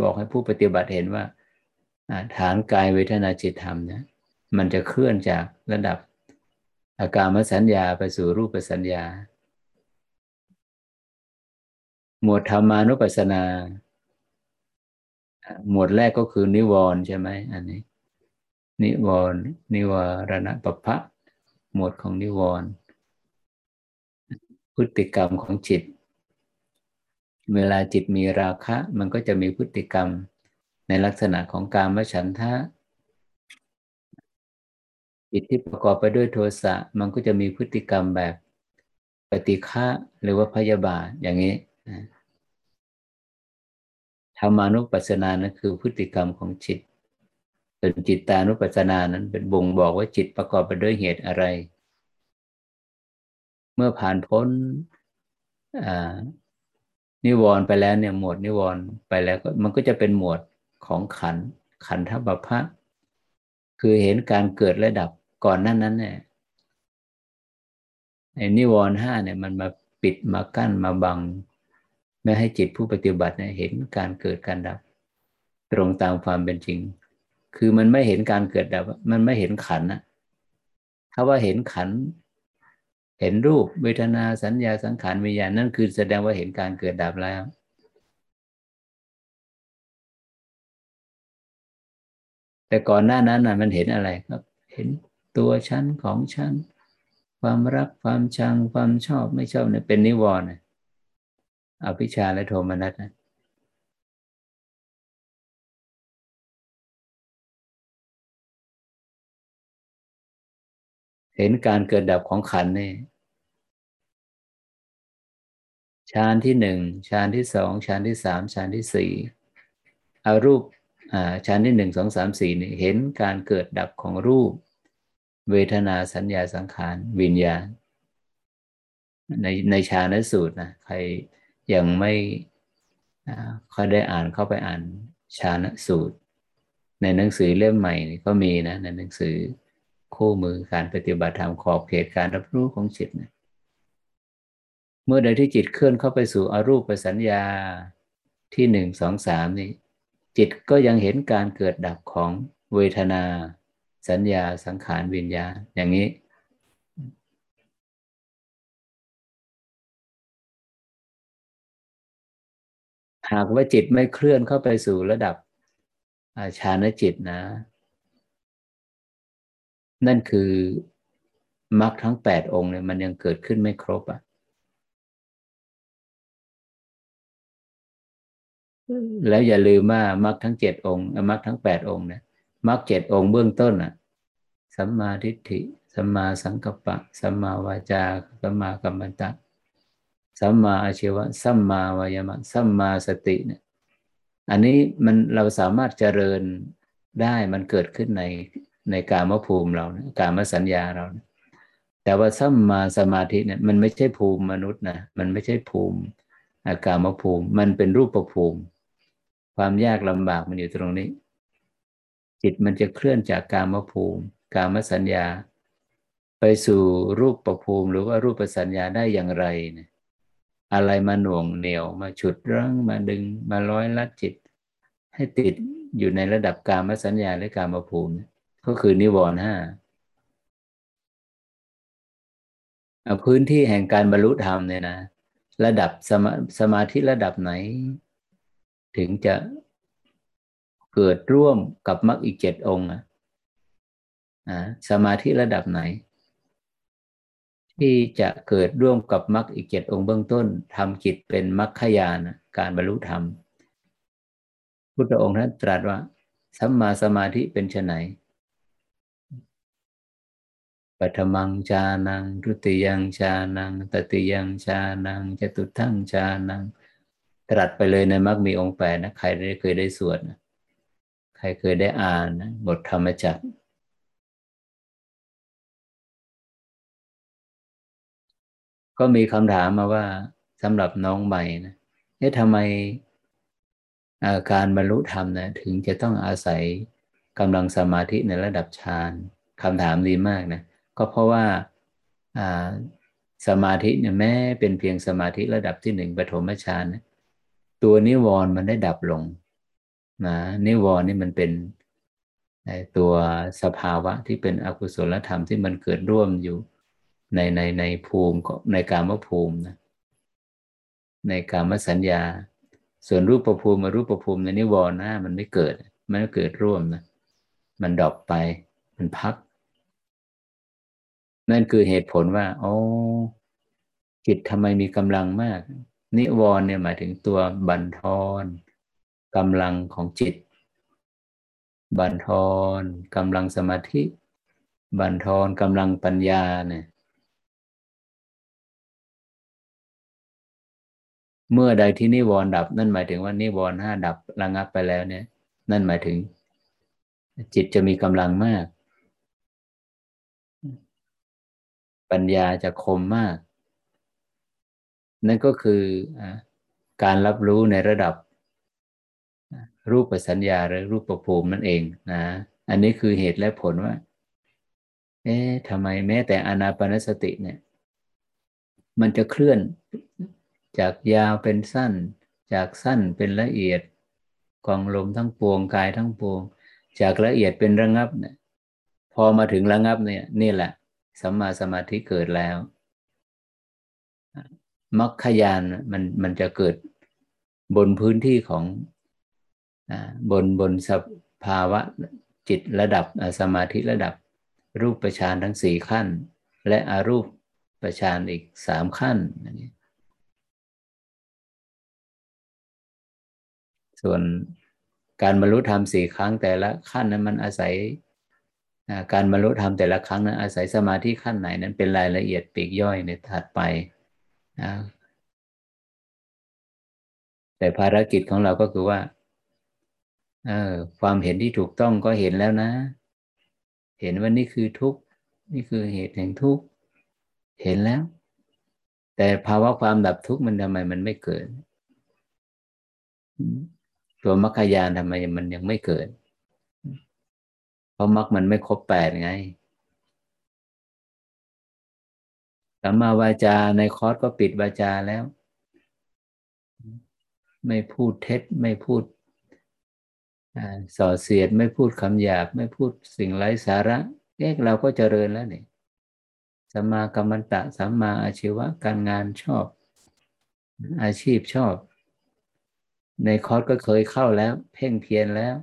บอกให้ผู้ปฏิบัติเห็นว่าฐานกายเวทนาจิตธรรมเนี่ยมันจะเคลื่อนจากระดับ อาการมสัญญาไปสู่รูปสัญญา หมวดธรรมานุปัสสนา หมวดแรกก็คือนิวรณ์ใช่ไหมอันนี้ นิวรณ์นิวรณปภะหมวดของนิวรณ์พฤติกรรมของจิต เวลาจิตมีราคะ มันก็จะมีพฤติกรรมในลักษณะของการมฉันทะ จิตที่ประกอบไปด้วยโทสะมันก็จะมีพฤติกรรมแบบปฏิฆะหรือว่าพยาบาทอย่างนี้ธรรมานุปัสสนานั้นคือพฤติกรรมของจิตส่วนจิตตานุปัสสนานั้นเป็นบ่งบอกว่าจิตประกอบไปด้วยเหตุอะไร เมื่อผ่านพ้นนิวรณ์ไปแล้วเนี่ยหมวดนิวรณ์ไปแล้วมันก็จะเป็นหมวดของขันขันธบัพพะคือเห็นการเกิดระดับ ก่อนนั้นนั้นเนี่ยไอ้นิวรณ์ห้าเนี่ยมันมาปิดมากั้นมาบัง ไม่ให้จิตผู้ปฏิบัติเนี่ยเห็นการเกิดการดับ ตรงตามความเป็นจริง คือมันไม่เห็นการเกิดดับ มันไม่เห็นขันนะถ้าว่าเห็นขัน เห็นรูปเวทนาสัญญาสังขารวิญญาณนั่นคือแสดงว่าเห็นการเกิดดับแล้วแต่ก่อนหน้านั้นน่ะมันเห็นอะไรครับ เห็น ตัวชั้นของชั้นความรักความชังความชอบไม่ชอบเนี่ยเป็นนิวรณ์อภิชาและโทมนัสนะเห็นการเกิดดับของขันนี่ฌานที่หนึ่งฌานที่สองฌานที่สามฌานที่สี่เอารูปฌานที่หนึ่งสองสามสี่นี่เห็นการเกิดดับของรูป เวทนาสัญญาสังขารวิญญาณ ในในฌานสูตรนะใครยังไม่เขาได้อ่านเข้าไปอ่านฌานสูตร ในหนังสือเล่มใหม่ก็มีนะ ในหนังสือคู่มือการปฏิบัติธรรมขอบเขตการรับรู้ของจิตนะเมื่อใดที่จิตเคลื่อนเข้าไปสู่อรูปสัญญาที่หนึ่งสองสามนี่จิตก็ยังเห็นการเกิดดับของเวทนา สัญญาสังขารวิญญาณอย่างนี้ หากว่าจิตไม่เคลื่อนเข้าไปสู่ระดับฌานจิตนะ นั่นคือมรรคทั้งแปดองค์เนี่ยมันยังเกิดขึ้นไม่ครบอะแล้วอย่าลืมว่ามรรคทั้งเจ็ดองค์มรรคทั้งแปดองค์เนี่ยมรรคเจ็ดองค์เบื้องต้นอะ สัมมาทิฏฐิ สัมมาสังกัปปะ สัมมาวาจา สัมมากัมมันตะ สัมมาอาชีวะ สัมมาวายมะ สัมมาสติเนี่ย อันนี้มันเราสามารถเจริญได้มันเกิดขึ้นในในกามภูมิเรากามสัญญาเราแต่ว่าสัมมาสมาธิเนี่ยมันไม่ใช่ภูมิมนุษย์นะมันไม่ใช่ภูมิอากามภูมิ มันเป็นรูปประภูมิ ความยากลำบากมันอยู่ตรงนี้ จิตมันจะเคลื่อนจากกามภูมิ กามสัญญา ไปสู่รูปประภูมิหรือว่ารูปสัญญาได้อย่างไรเนี่ยอะไรมาหน่วงเหนียวมาฉุดรั้งมาดึงมาร้อยลัดจิต ให้ติดอยู่ในระดับกามสัญญาและกามภูมิ ก็คือนิวรณ์ห้าพื้นที่แห่งการบรรลุธรรมเนี่ยนะ ระดับสมาสมาธิระดับไหน ถึงจะเกิดร่วมกับมรรคอีกเจ็ดองค์อะ สมาธิระดับไหน ที่จะเกิดร่วมกับมรรคอีกเจ็ดองค์เบื้องต้นทำจิตเป็นมรรคยานการบรรลุธรรม พุทธองค์ท่านตรัสว่าสัมมาสมาธิเป็นไฉนปัทมังชานังรุติยังชานังตติยังชานังจตุทั้งชานัง ตรัสไปเลยในมรรคมีองค์แปดนะใครได้เคยได้สวดนะใครเคยได้อ่านนะบทธรรมจักร ก็มีคำถามมาว่าสำหรับน้องใหม่นะเอ๊ะทำไมการบรรลุธรรมนะถึงจะต้องอาศัยกำลังสมาธิในระดับฌานคำถามดีมากนะก็เพราะว่าสมาธิเนี่ยแม้เป็นเพียงสมาธิระดับที่หนึ่งปฐมฌานนะตัวนิวรณ์มันได้ดับลงนะนิวรณ์นี่มันเป็นตัวสภาวะที่เป็นอกุศลธรรมที่มันเกิดร่วมอยู่ ในในในภูมิในกามภูมินะในกามสัญญา ส่วนรูปประภูมิมารูปประภูมิในนิวรณ์นะมันไม่เกิด มันไม่เกิดร่วมนะมันดอปไป มันพัก นั่นคือเหตุผลว่าโอ้จิตทำไมมีกำลังมาก นิวรณ์เนี่ยหมายถึงตัวบันทอนกำลังของจิต บันทอนกำลังสมาธิ บันทอนกำลังปัญญาเนี่ย เมื่อใดที่นิวรณ์ดับ นั่นหมายถึงว่านิวรณ์ห้าดับระงับไปแล้วเนี่ย นั่นหมายถึง จิตจะมีกำลังมาก ปัญญาจะคมมาก นั่นก็คือการรับรู้ในระดับ รูปสัญญาหรือรูปประภูมินั่นเองนะอันนี้คือเหตุและผลว่า เอ๊ะทำไมแม้แต่อนาปนสติเนี่ย มันจะเคลื่อน จากยาวเป็นสั้น จากสั้นเป็นละเอียดกองลมทั้งปวงกายทั้งปวง จากละเอียดเป็นระงับเนี่ยพอมาถึงระงับเนี่ยนี่แหละสัมมาสมาธิเกิดแล้วมรรคยานมันมันจะเกิดบนพื้นที่ของบนบนสภาวะจิตระดับสมาธิระดับ รูปประชานทั้งสี่ขั้น และอารูปประชานอีกสามขั้นนี่ ส่วนการบรรลุธรรมสี่ครั้งแต่ละขั้นนั้นมันอาศัยการบรรลุธรรมแต่ละครั้งนั้นอาศัยสมาธิขั้นไหนนั้นเป็นรายละเอียดปีกย่อยในถัดไปนะแต่ภารกิจของเราก็คือว่าเออความเห็นที่ถูกต้องก็เห็นแล้วนะ เห็นว่านี่คือทุกข์นี่คือเหตุแห่งทุกข์เห็นแล้ว แต่ภาวะความดับทุกข์มันทำไมมันไม่เกิด ตัวมรรคยานทำไมมันยังไม่เกิด เพราะมรรคมันไม่ครบแปดไงสัมมาวาจาในคอร์สก็ปิดวาจาแล้ว ไม่พูดเท็จไม่พูดส่อเสียดไม่พูดคำหยาบ ไม่พูดสิ่งไร้สาระเอ๊ะเราก็เจริญแล้วนี่สัมมากรรมตะสัมมาอาชีวะการงานชอบ อาชีพชอบ ในคอร์สก็เคยเข้าแล้ว เพ่งเพียรแล้ว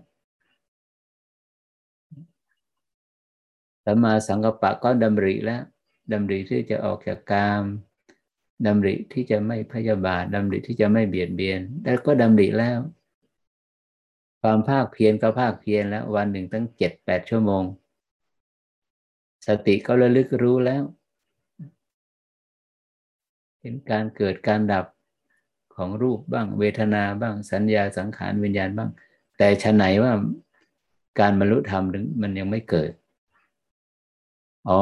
สัมมาสังกปะก็ดำริแล้วดำริที่จะออกจากกามดำริที่จะไม่พยาบาทดำริที่จะไม่เบียดเบียน แล้วก็ดำริแล้ว ความภาคเพียรก็ภาคเพียรแล้ว วันหนึ่งตั้งเจ็ดแปดชั่วโมง สติก็ระลึกรู้แล้ว เห็นการเกิดการดับ ของรูปบ้าง เวทนาบ้าง สัญญาสังขารวิญญาณบ้าง แต่ชะไหนว่าการบรรลุธรรมมันยังไม่เกิด อ๋อ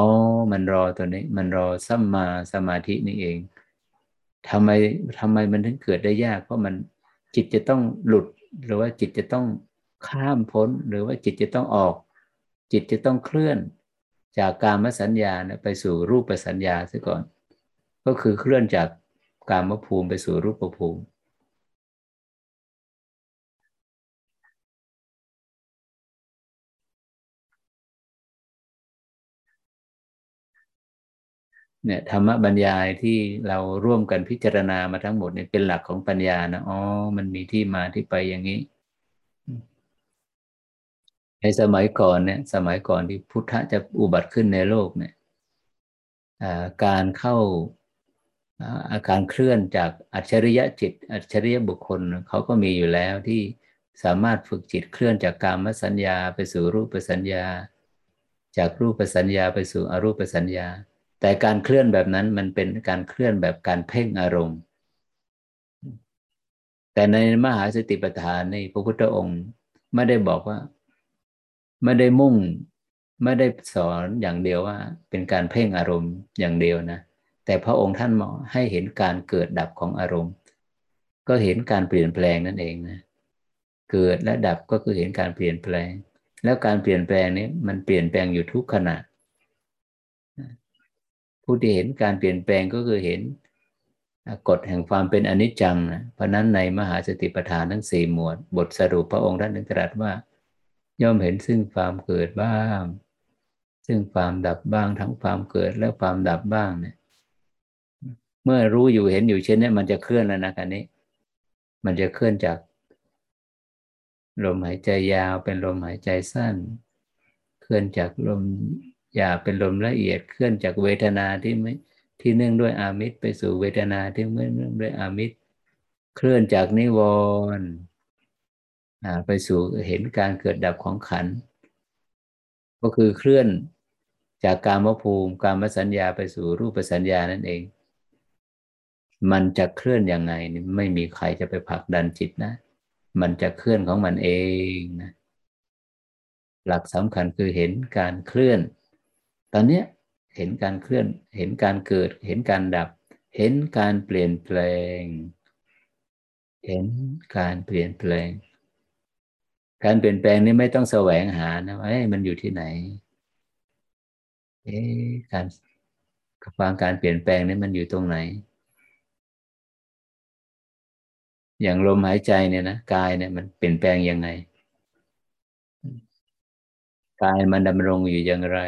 มันรอตัวนี้ มันรอสัมมาสมาธินี่เองทำไมทำไมมันถึงเกิดได้ยาก เพราะมันจิตจะต้องหลุด หรือว่าจิตจะต้องข้ามพ้น หรือว่าจิตจะต้องออก จิตจะต้องเคลื่อน จากการมสัญญาไปสู่รูปสัญญาซะก่อน ก็คือเคลื่อนจาก กามภูมิไปสู่รูปภูมิ เนี่ยธรรมบรรยายที่เราร่วมกันพิจารณามาทั้งหมดเนี่ยเป็นหลักของปัญญานะอ๋อมันมีที่มาที่ไปอย่างนี้ในสมัยก่อนเนี่ยสมัยก่อนที่พุทธะจะอุบัติขึ้นในโลกเนี่ยการเข้า อาการเคลื่อนจากอัจฉริยะจิต อัจฉริยะบุคคลเขาก็มีอยู่แล้วที่สามารถฝึกจิตเคลื่อนจากการมสัญญาไปสู่รูปสัญญา จากรูปสัญญาไปสู่อรูปสัญญา แต่การเคลื่อนแบบนั้นมันเป็นการเคลื่อนแบบการเพ่งอารมณ์ แต่ในมหาสติปัฏฐานในพระพุทธองค์ไม่ได้บอกว่า ไม่ได้มุ่ง ไม่ได้สอนอย่างเดียวว่า เป็นการเพ่งอารมณ์อย่างเดียวนะ แต่พระองค์ท่านมองให้เห็นการเกิดดับของอารมณ์ ก็เห็นการเปลี่ยนแปลงนั่นเองนะเกิดและดับก็คือเห็นการเปลี่ยนแปลง แล้วการเปลี่ยนแปลงนี้มันเปลี่ยนแปลงอยู่ทุกขณะผู้ที่เห็นการเปลี่ยนแปลงก็คือเห็นกฎแห่งความเป็นอนิจจังนะเพราะนั้นในมหาสติปัฏฐานทั้งสี่หมวด บทสรุปพระองค์ท่านนึงตรัสว่า ย่อมเห็นซึ่งความเกิดบ้าง ซึ่งความดับบ้างทั้งความเกิดและความดับบ้างเนี่ย เมื่อรู้อยู่เห็นอยู่เช่นนี้มันจะเคลื่อนแล้วนะกันนี้ มันจะเคลื่อนจาก ลมหายใจยาวเป็นลมหายใจสั้น เคลื่อนจากลมหยาบเป็นลมละเอียดเคลื่อนจากเวทนาที่ไม่ที่เนื่องด้วยอามิตรไปสู่เวทนาที่ไม่เนื่องด้วยอามิตรเคลื่อนจากนิวรณ์ไปสู่เห็นการเกิดดับของขัน ก็คือเคลื่อนจากการมภูมิ การมสัญญาไปสู่รูปสัญญานั่นเอง มันจะเคลื่อนยังไงไม่มีใครจะไปผลักดันจิตนะ มันจะเคลื่อนของมันเองนะ หลักสำคัญคือเห็นการเคลื่อน ตอนนี้เห็นการเคลื่อน เห็นการเกิด เห็นการดับ เห็นการเปลี่ยนแปลง เห็นการเปลี่ยนแปลง การเปลี่ยนแปลงนี้ไม่ต้องแสวงหานะว่ามันอยู่ที่ไหน เอ๊การความการเปลี่ยนแปลงนี้มันอยู่ตรงไหน อย่างลมหายใจเนี่ยนะกายเนี่ยมันเปลี่ยนแปลงยังไงกายมันดำรงอยู่อย่างไร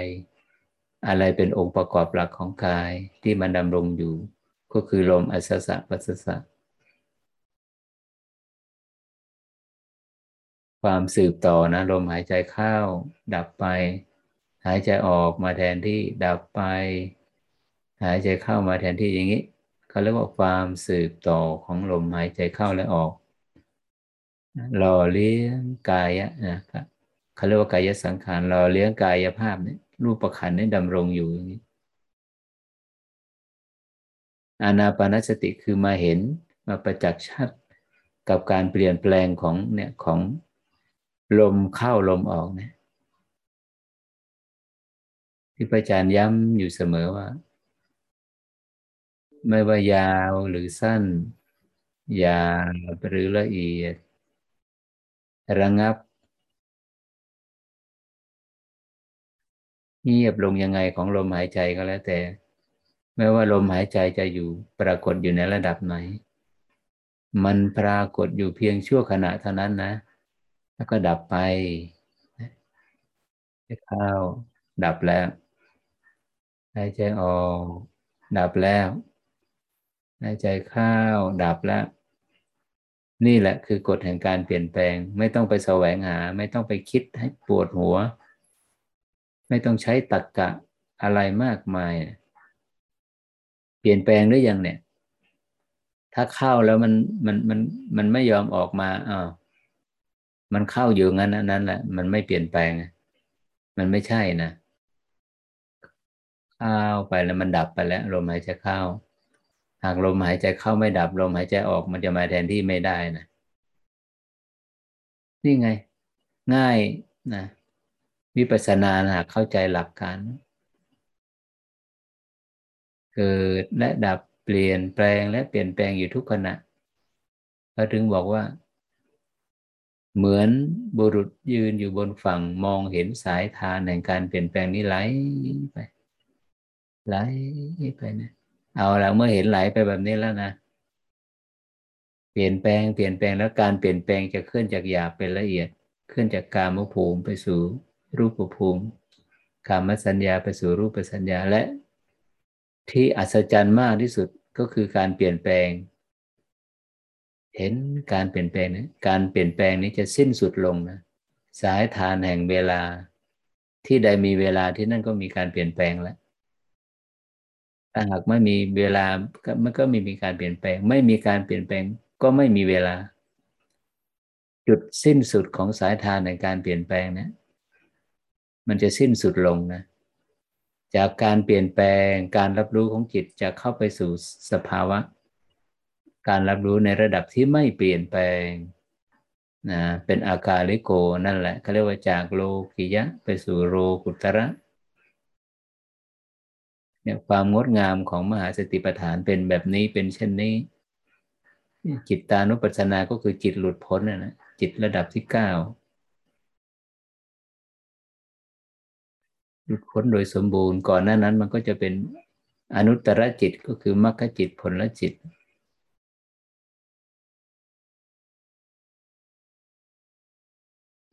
อะไรเป็นองค์ประกอบหลักของกายที่มันดำรงอยู่ ก็คือลมอัศสะปัสสะความสืบต่อนะลมหายใจเข้า ดับไป หายใจออกมาแทนที่ดับไป หายใจเข้ามาแทนที่อย่างนี้ เขาเรียกว่าความสืบต่อของลมหายใจเข้าและออก หล่อเลี้ยงกายนะครับเขาเรียกว่ากายสังขารหล่อเลี้ยงกายภาพเนี่ยรูปประคันนี้ดำรงอยู่อย่างนี้อานาปานสติคือมาเห็นมาประจักษ์ชัดกับการเปลี่ยนแปลงของเนี่ยของลมเข้าลมออกเนี่ยที่พระอาจารย์ย้ำอยู่เสมอว่า ไม่ว่ายาวหรือสั้นยาวหรือละเอียด ระงับ เงียบลงยังไงของลมหายใจก็แล้วแต่ ไม่ว่าลมหายใจจะอยู่ปรากฏอยู่ในระดับไหน มันปรากฏอยู่เพียงชั่วขณะเท่านั้นนะ แล้วก็ดับไปเข้า ดับแล้วหายใจออก ดับแล้ว หายใจเข้าดับแล้ว นี่แหละคือกฎแห่งการเปลี่ยนแปลง ไม่ต้องไปแสวงหา ไม่ต้องไปคิดให้ปวดหัว ไม่ต้องใช้ตักกะอะไรมากมาย เปลี่ยนแปลงหรือยังเนี่ย ถ้าเข้าแล้วมันมันมันมันไม่ยอมออกมาอ้าวมันเข้าอยู่งั้นนั้นแหละ มันไม่เปลี่ยนแปลง มันไม่ใช่นะ เข้าไปแล้วมันดับไปแล้วลมหายใจเข้า หากลมหายใจเข้าไม่ดับลมหายใจออกมันจะมาแทนที่ไม่ได้นะนี่ไง ง่ายนะวิปัสสนาหากเข้าใจหลักการ เกิดและดับเปลี่ยนแปลงและเปลี่ยนแปลงอยู่ทุกขณะเขาถึงบอกว่า เหมือนบุรุษยืนอยู่บนฝั่งมองเห็นสายทานแห่งการเปลี่ยนแปลงนี้ไหลไปไหลไปนะ เอาละเมื่อเห็นไหลไปแบบนี้แล้วนะ เปลี่ยนแปลงเปลี่ยนแปลงแล้วการเปลี่ยนแปลงจะเคลื่อนจากหยาบเป็นละเอียดเคลื่อนจากกามภูมิไปสู่รูปภูมิกามสัญญาไปสู่รูปสัญญาและ ที่อัศจรรย์มากที่สุดก็คือการเปลี่ยนแปลง เห็นการเปลี่ยนแปลงนะการเปลี่ยนแปลงนี้จะสิ้นสุดลงนะสายทานแห่งเวลา ที่ใดมีเวลาที่นั่นก็มีการเปลี่ยนแปลงแล้ว ถ้าหากไม่มีเวลามันก็ไม่มีการเปลี่ยนแปลง ไม่มีการเปลี่ยนแปลงก็ไม่มีเวลา จุดสิ้นสุดของสายทานในการเปลี่ยนแปลงนะ มันจะสิ้นสุดลงนะ จากการเปลี่ยนแปลงการรับรู้ของจิตจะเข้าไปสู่สภาวะ การรับรู้ในระดับที่ไม่เปลี่ยนแปลงนะเป็นอากาลิโกนั่นแหละเขาเรียกว่าจากโลกิยะไปสู่โลกุตระ เนี่ยความงดงามของมหาสติปัฏฐานเป็นแบบนี้เป็นเช่นนี้ จิตตานุปัสสนาก็คือจิตหลุดพ้นนะนะจิตระดับที่เก้าหลุดพ้นโดยสมบูรณ์ก่อนหน้านั้นมันก็จะเป็นอนุตตรจิตก็คือมรรคจิตผลจิต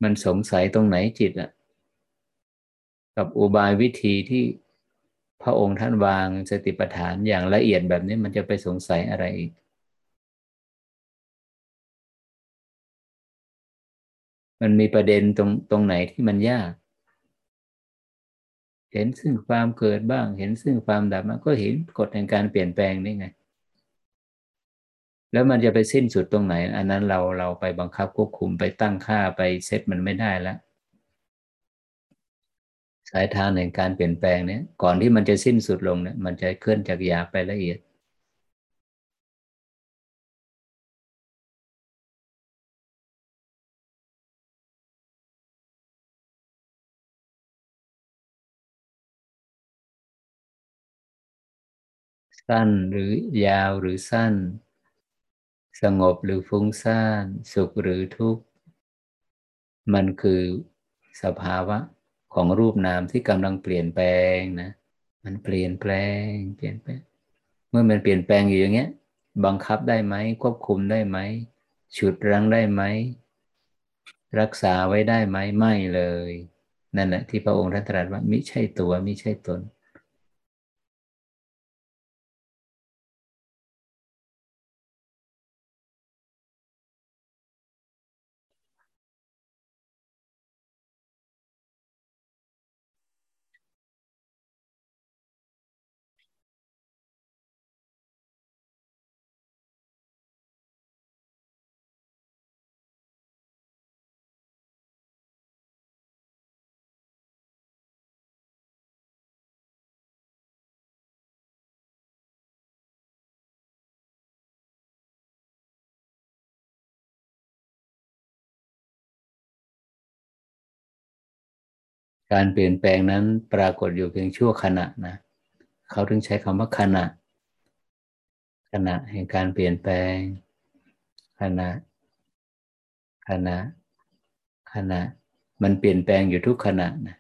มันสงสัยตรงไหนจิตอะกับอุบายวิธีที่ พระองค์ท่านวางสติปัฏฐานอย่างละเอียดแบบนี้มันจะไปสงสัยอะไรอีกมันมีประเด็นตรงตรงไหนที่มันยาก เห็นซึ่งความเกิดบ้าง เห็นซึ่งความดับมันก็เห็นกฎแห่งการเปลี่ยนแปลงนี่ไง แล้วมันจะไปสิ้นสุดตรงไหน อันนั้นเราเราไปบังคับควบคุมไปตั้งค่าไปเซตมันไม่ได้แล้ว สายทางแห่งการเปลี่ยนแปลงเนี่ย ก่อนที่มันจะสิ้นสุดลงเนี่ย มันจะเคลื่อนจากหยาบไปละเอียด สั้นหรือยาวหรือสั้น สงบหรือฟุ้งซ่าน สุขหรือทุกข์ มันคือสภาวะ ของรูปนามที่กำลังเปลี่ยนแปลงนะ มันเปลี่ยนแปลง เปลี่ยนแปลง เมื่อมันเปลี่ยนแปลงอยู่อย่างเงี้ย บังคับได้ไหมควบคุมได้ไหมฉุดรั้งได้ไหมรักษาไว้ได้ไหมไม่เลย นั่นแหละที่พระองค์ท่านตรัสว่ามิใช่ตัวมิใช่ตน การเปลี่ยนแปลงนั้นปรากฏอยู่เพียงชั่วขณะนะเขาถึงใช้คำว่าขณะ ขณะแห่งการเปลี่ยนแปลง ขณะ ขณะ ขณะ มันเปลี่ยนแปลงอยู่ทุกขณะนะ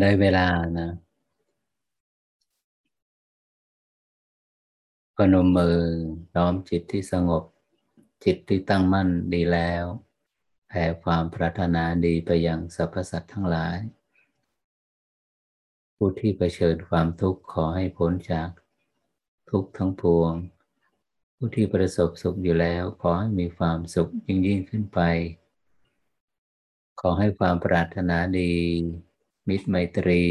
ได้เวลานะพนมมือน้อมจิตที่สงบ จิตที่ตั้งมั่นดีแล้วแผ่ความปรารถนาดีไปยังสรรพสัตว์ทั้งหลาย ผู้ที่เผชิญความทุกข์ขอให้พ้นจากทุกข์ทั้งปวง ผู้ที่ประสบสุขอยู่แล้ว ขอให้มีความสุขยิ่งยิ่งขึ้นไป ขอให้ความปรารถนาดี มิตรไมตรี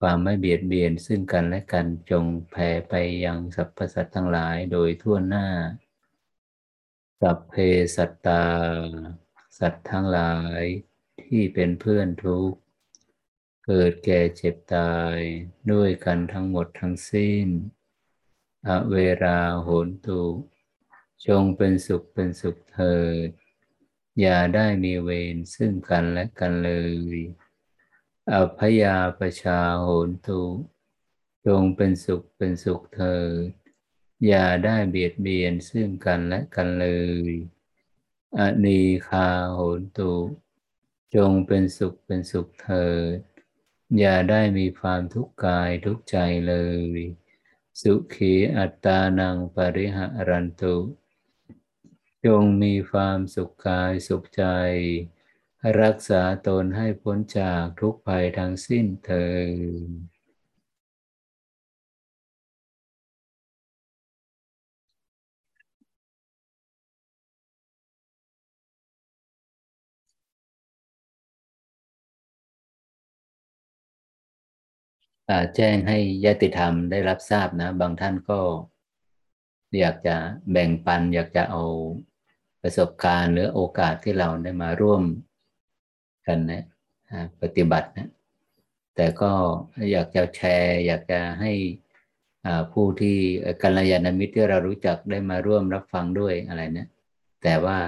ความไม่เบียดเบียนซึ่งกันและกันจงแผ่ไปยังสรรพสัตว์ทั้งหลายโดยทั่วหน้า สัพเพสัตตา สัตว์ทั้งหลายที่เป็นเพื่อนทุกข์ เกิดแก่เจ็บตายด้วยกันทั้งหมดทั้งสิ้น อเวราโหนตุจงเป็นสุขเป็นสุขเถิด อย่าได้มีเวรซึ่งกันและกันเลย อภยาประชาโหนตุจงเป็นสุขเป็นสุขเถิดอย่าได้เบียดเบียนซึ่งกันและกันเลยอนีคาโหนตุจงเป็นสุขเป็นสุขเถิดอย่าได้มีความทุกข์กายทุกใจเลย สุขีอัตตานังปริหารันตุ จงมีความสุขกายสุขใจ รักษาตนให้พ้นจากทุกภัยทั้งสิ้นเถิดแจ้งให้ญาติธรรมได้รับทราบนะ บางท่านก็อยากจะแบ่งปัน อยากจะเอาประสบการณ์หรือโอกาสที่เราได้มาร่วม กันนะปฏิบัตินะแต่ก็อยากจะแชร์ อยากจะให้ผู้ที่กัลยาณมิตรที่เรารู้จักได้มาร่วมรับฟังด้วยอะไรเนะแต่ว่า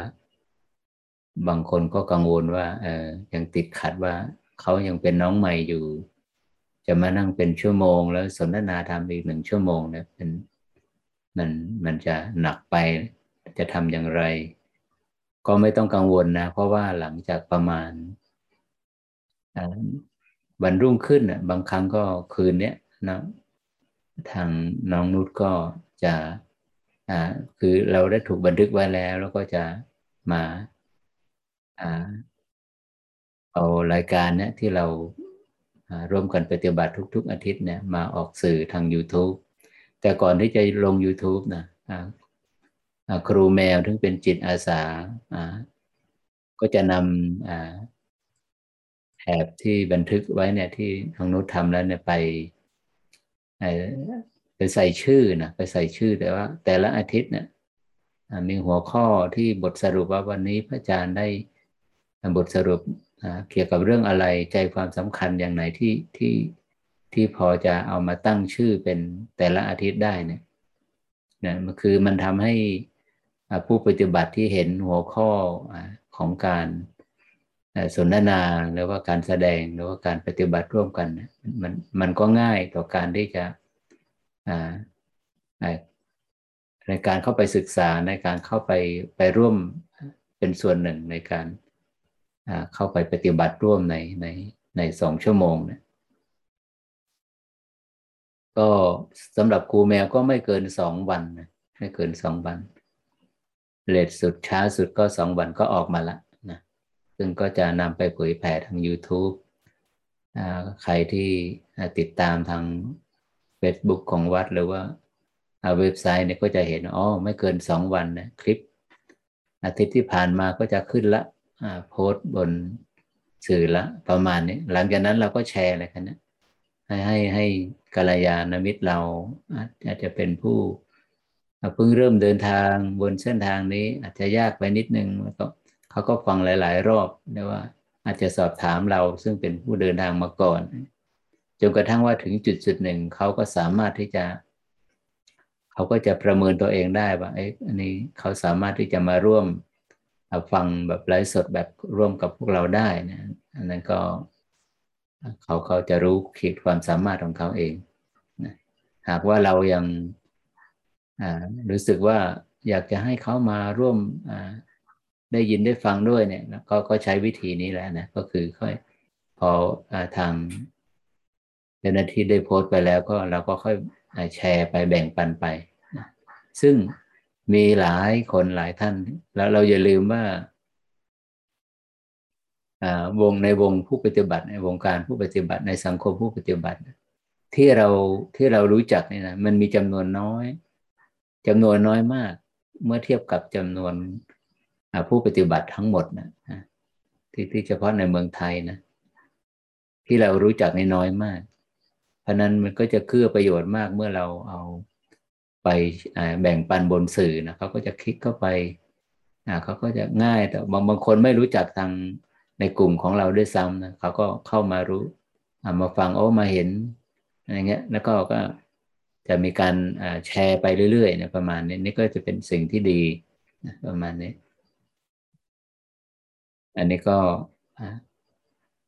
บางคนก็กังวลว่าเออยังติดขัดว่าเขายังเป็นน้องใหม่อยู่ จะมานั่งเป็นชั่วโมง แล้วสนทนาธรรมอีกหนึ่งชั่วโมงเนี่ยเป็นมันมันจะหนักไปจะทำอย่างไร ก็ไม่ต้องกังวลนะ เพราะว่าหลังจากประมาณ วันรุ่งขึ้นอะบางครั้งก็คืนเนี้ยนะทางน้องนุชก็จะอ่าคือเราได้ถูกบันทึกไว้แล้ว แล้วก็จะมาอ่าเอารายการเนี้ยที่เราร่วมกันปฏิบัติทุก ๆ อาทิตย์เนี่ยมาออกสื่อทาง YouTube แต่ก่อนที่จะลง YouTube นะครูแมวถึงเป็นจิตอาสาก็จะนำ แอบที่บันทึกไว้เนี่ยที่ทางนุชทำแล้วเนี่ยไปไปใส่ชื่อนะไปใส่ชื่อแต่ว่า แต่ละอาทิตย์เนี่ยมีหัวข้อที่บทสรุปว่าวันนี้พระอาจารย์ได้บทสรุปเกี่ยวกับเรื่องอะไรใจความสำคัญอย่างไหนที่ที่ที่พอจะเอามาตั้งชื่อเป็นแต่ละอาทิตย์ได้เนี่ยนะมันคือมันทำให้ผู้ปฏิบัติที่เห็นหัวข้อของการ สนทนาหรือว่าการแสดงหรือว่าการปฏิบัติร่วมกันมันมันก็ง่ายต่อการที่จะในการเข้าไปศึกษาในการเข้าไปไปร่วมเป็นส่วนหนึ่งในการเข้าไปปฏิบัติร่วมในในในสองชั่วโมงเนี่ยก็สำหรับครูแมวก็ไม่เกินสองวันไม่เกินสองวันเลทสุดช้าสุดก็สองวันก็ออกมาละ ซึ่งก็จะนำไปเผยแผ่ทาง YouTube ใครที่ติดตามทาง Facebook ของวัดหรือว่าเว็บไซต์เนี่ยก็จะเห็นอ๋อไม่เกินสองวันนะคลิป อาทิตย์ที่ผ่านมาก็จะขึ้นละโพสต์บนสื่อละประมาณนี้ หลังจากนั้นเราก็แชร์อะไรกันนะให้ให้ให้กัลยาณมิตรเราอาจจะเป็นผู้เพิ่งเริ่มเดินทางบนเส้นทางนี้อาจจะยากไปนิดนึงแล้วก็ เขาก็ฟังหลาย ๆ รอบนะว่า อาจจะสอบถามเราซึ่งเป็นผู้เดินทางมาก่อนจนกระทั่งว่าถึงจุดจุดหนึ่งเขาก็สามารถที่จะ เขาก็จะประเมินตัวเองได้ว่าไอ้อันนี้เขาสามารถที่จะมาร่วมฟังแบบไลฟ์สดแบบร่วมกับพวกเราได้นะอันนั้นก็เขาเขาจะรู้ขีดความสามารถของเขาเองนะหากว่าเรายังรู้สึกว่าอยากจะให้เขามาร่วม ได้ยินได้ฟังด้วยเนี่ยก็ก็ใช้วิธีนี้แหละนะก็คือค่อยพออทางเจ้าหน้าที่ได้โพสต์ไปแล้วก็เราก็ค่อยแชร์ไปแบ่งปันไป ซึ่งมีหลายคนหลายท่าน แล้วเราอย่าลืมว่าวงในวงผู้ปฏิบัติในวงการผู้ปฏิบัติในสังคมผู้ปฏิบัติ ที่เราที่เรารู้จักนี่นะมันมีจำนวนน้อยจำนวนน้อยมาก เมื่อเทียบกับจำนวน ผู้ปฏิบัติทั้งหมดนะที่ที่เฉพาะในเมืองไทยนะ ที่เรารู้จักในน้อยมาก เพราะนั้นมันก็จะเกื้อประโยชน์มากเมื่อเราเอาไปแบ่งปันบนสื่อนะเขาก็จะคลิกเข้าไปเขาก็จะง่ายแต่บางบางคนไม่รู้จักทางในกลุ่มของเราด้วยซ้ำนะเขาก็เข้ามารู้มาฟังโอ้มาเห็นอะไรเงี้ย แล้วก็ก็จะมีการแชร์ไปเรื่อยๆนี่ยประมาณนี้นี่ก็จะเป็นสิ่งที่ดีนะประมาณนี้ อันนี้ก็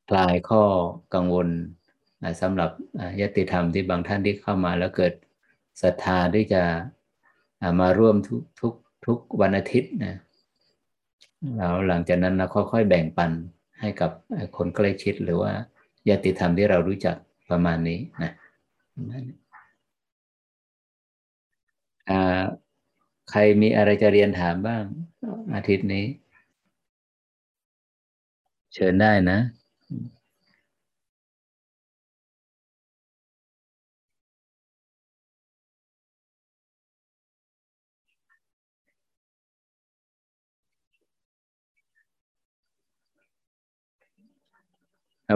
คลายข้อกังวลสำหรับยติธรรมที่บางท่านที่เข้ามาแล้วเกิดศรัทธาที่จะมาร่วมทุกทุกทุกวันอาทิตย์นะแล้วหลังจากนั้นเราค่อยๆแบ่งปันให้กับคนใกล้ชิดหรือว่าญาติธรรมที่เรารู้จักประมาณนี้นะใครมีอะไรจะเรียนถามบ้างอาทิตย์นี้ เชิญได้นะ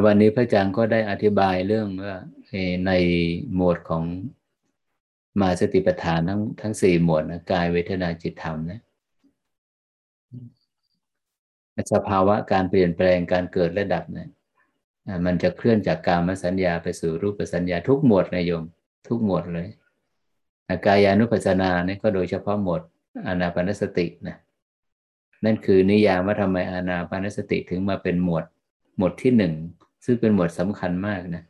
วันนี้พระอาจารย์ก็ได้อธิบายเรื่องว่าในหมวดของมาสติปัฏฐานทั้งทั้งสี่หมวดนะกายเวทนาจิตธรรมนะ สภาวะการเปลี่ยนแปลงการเกิดระดับเนะมันจะเคลื่อนจากการมสัญญาไปสู่รูปสัญญาทุกหมวดนะโยม ทุกหมวดเลยกายานุปัสสนาเนี่ยก็โดยเฉพาะหมวดอนาปนสตินะนั่นคือนิยามว่าทำไมอานาปนสติถึงมาเป็นหมวดหมวดที่หนึ่งซึ่งเป็นหมวดสำคัญมากนะ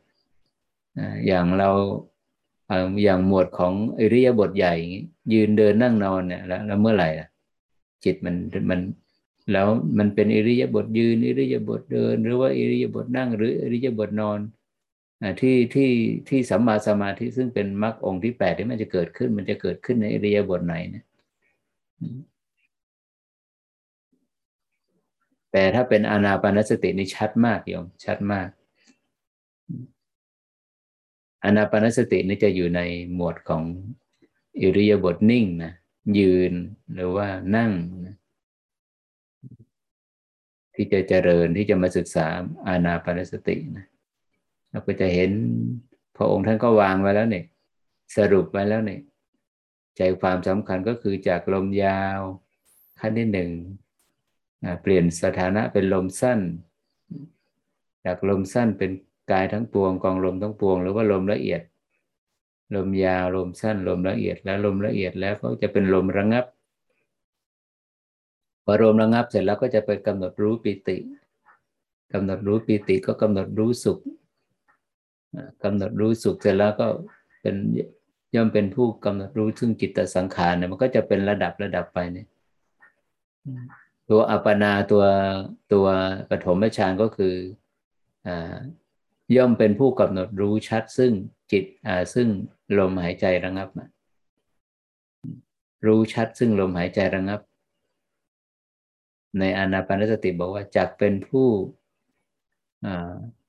อย่างเราอย่างหมวดของอริยบทใหญ่ยืนเดินนั่งนอนเนี่ยแล้วเมื่อไหร่ล่ะจิตมันมัน แล้วมันเป็นอริยบทยืนอริยบทเดิน หรือว่าอริยบทนั่ง หรืออริยบทนอนที่ที่ที่สัมมาสมาธิซึ่งเป็นมรรคองค์ที่แปดที่มันจะเกิดขึ้น มันจะเกิดขึ้นในอริยบทไหนนี่ยแต่ถ้าเป็นอานาปานสตินี่ชัดมากโยมชัดมากอานาปานสตินี่จะอยู่ในหมวดของอิริยาบถนิ่งนะยืนหรือว่านั่งนะ ที่จะเจริญที่จะมาศึกษาอานาปานสตินะเราก็จะเห็นพระองค์ท่านก็วางไว้แล้วเนี่ยสรุปไว้แล้วเนี่ยใจความสำคัญก็คือจากลมยาวขั้นที่หนึ่งเปลี่ยนสถานะเป็นลมสั้น จากลมสั้นเป็นกายทั้งปวงกองลมทั้งปวง หรือว่าลมละเอียด ลมยาวลมสั้นลมละเอียดแล้วลมละเอียดแล้วก็จะเป็นลมระงับ พอลมระงับเสร็จแล้วก็จะไปกำหนดรู้ปิติกำหนดรู้ปิติก็กำหนดรู้สุขกำหนดรู้สุขเสร็จแล้วก็เป็นย่อมเป็นผู้กำหนดรู้ซึ่งจิตสังขารเนี่ยมันก็จะเป็นระดับระดับไปเนี่ยตัวอัปปนาตัวตัวปฐมฌานก็คืออย่อมเป็นผู้กำหนดรู้ชัดซึ่งจิตซึ่งลมหายใจระงับ รู้ชัดซึ่งลมหายใจระงับ ในอนาปานสติบอกว่าจักเป็นผู้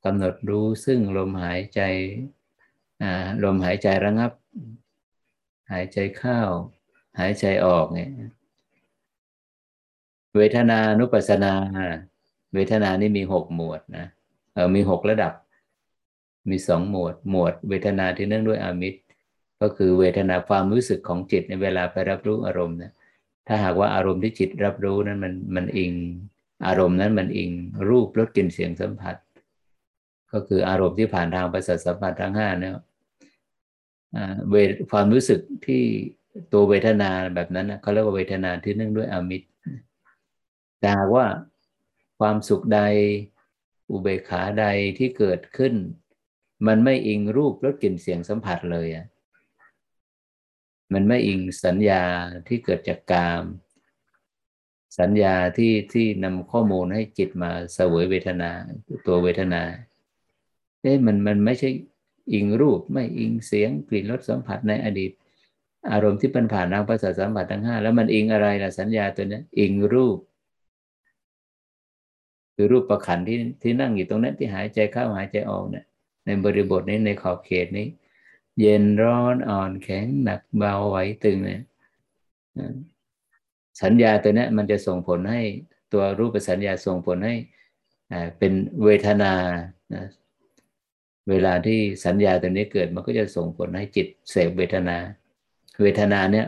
กำหนดรู้ซึ่งลมหายใจลมหายใจระงับ หายใจเข้าหายใจออกเนี่ยเวทนานุปัสนา เวทนานี่มีหกหมวดนะเออมีหกระดับ มีสองหมวด หมวด เวทนาที่เนื่องด้วยอามิตร ก็คือเวทนาความรู้สึกของจิตในเวลาไปรับรู้อารมณ์นะ ถ้าหากว่าอารมณ์ที่จิตรับรู้นั้นมันมันอิง อารมณ์นั้นมันอิงรูปรสกลิ่นเสียงสัมผัส ก็คืออารมณ์ที่ผ่านทางประสาทสัมผัสทั้งห้าเนี่ยเวความรู้สึกที่ตัวเวทนาแบบนั้นนะเขาเรียกว่าเวทนาที่เนื่องด้วยอามิตรแต่หากว่าความสุขใดอุเบกขาใดที่เกิดขึ้น มันไม่อิงรูปรสกลิ่นเสียงสัมผัสเลยอะ มันไม่อิงสัญญาที่เกิดจากกาม สัญญาที่ที่นำข้อมูลให้จิตมาเสวยเวทนาตัวเวทนาเอ๊ะมันมันไม่ใช่อิงรูปไม่อิงเสียงกลิ่นรสสัมผัสในอดีต อารมณ์ที่เป็นผ่านทางภาษาสัมผัสทั้งห้าแล้วมันอิงอะไรล่ะสัญญาตัวนี้อิงรูป คือรูปประขันที่ที่นั่งอยู่ตรงนั้นที่หายใจเข้าหายใจออกเนี่ยในบริบทนี้ในขอบเขตนี้ เย็นร้อนอ่อนแข็งหนักเบาไหวตึงเนี่ยสัญญาตัวนี้มันจะส่งผลให้ตัวรูปสัญญาส่งผลให้เป็นเวทนานะเวลาที่สัญญาตัวนี้เกิดมันก็จะส่งผลให้จิตเสพเวทนา เวทนาเนี่ย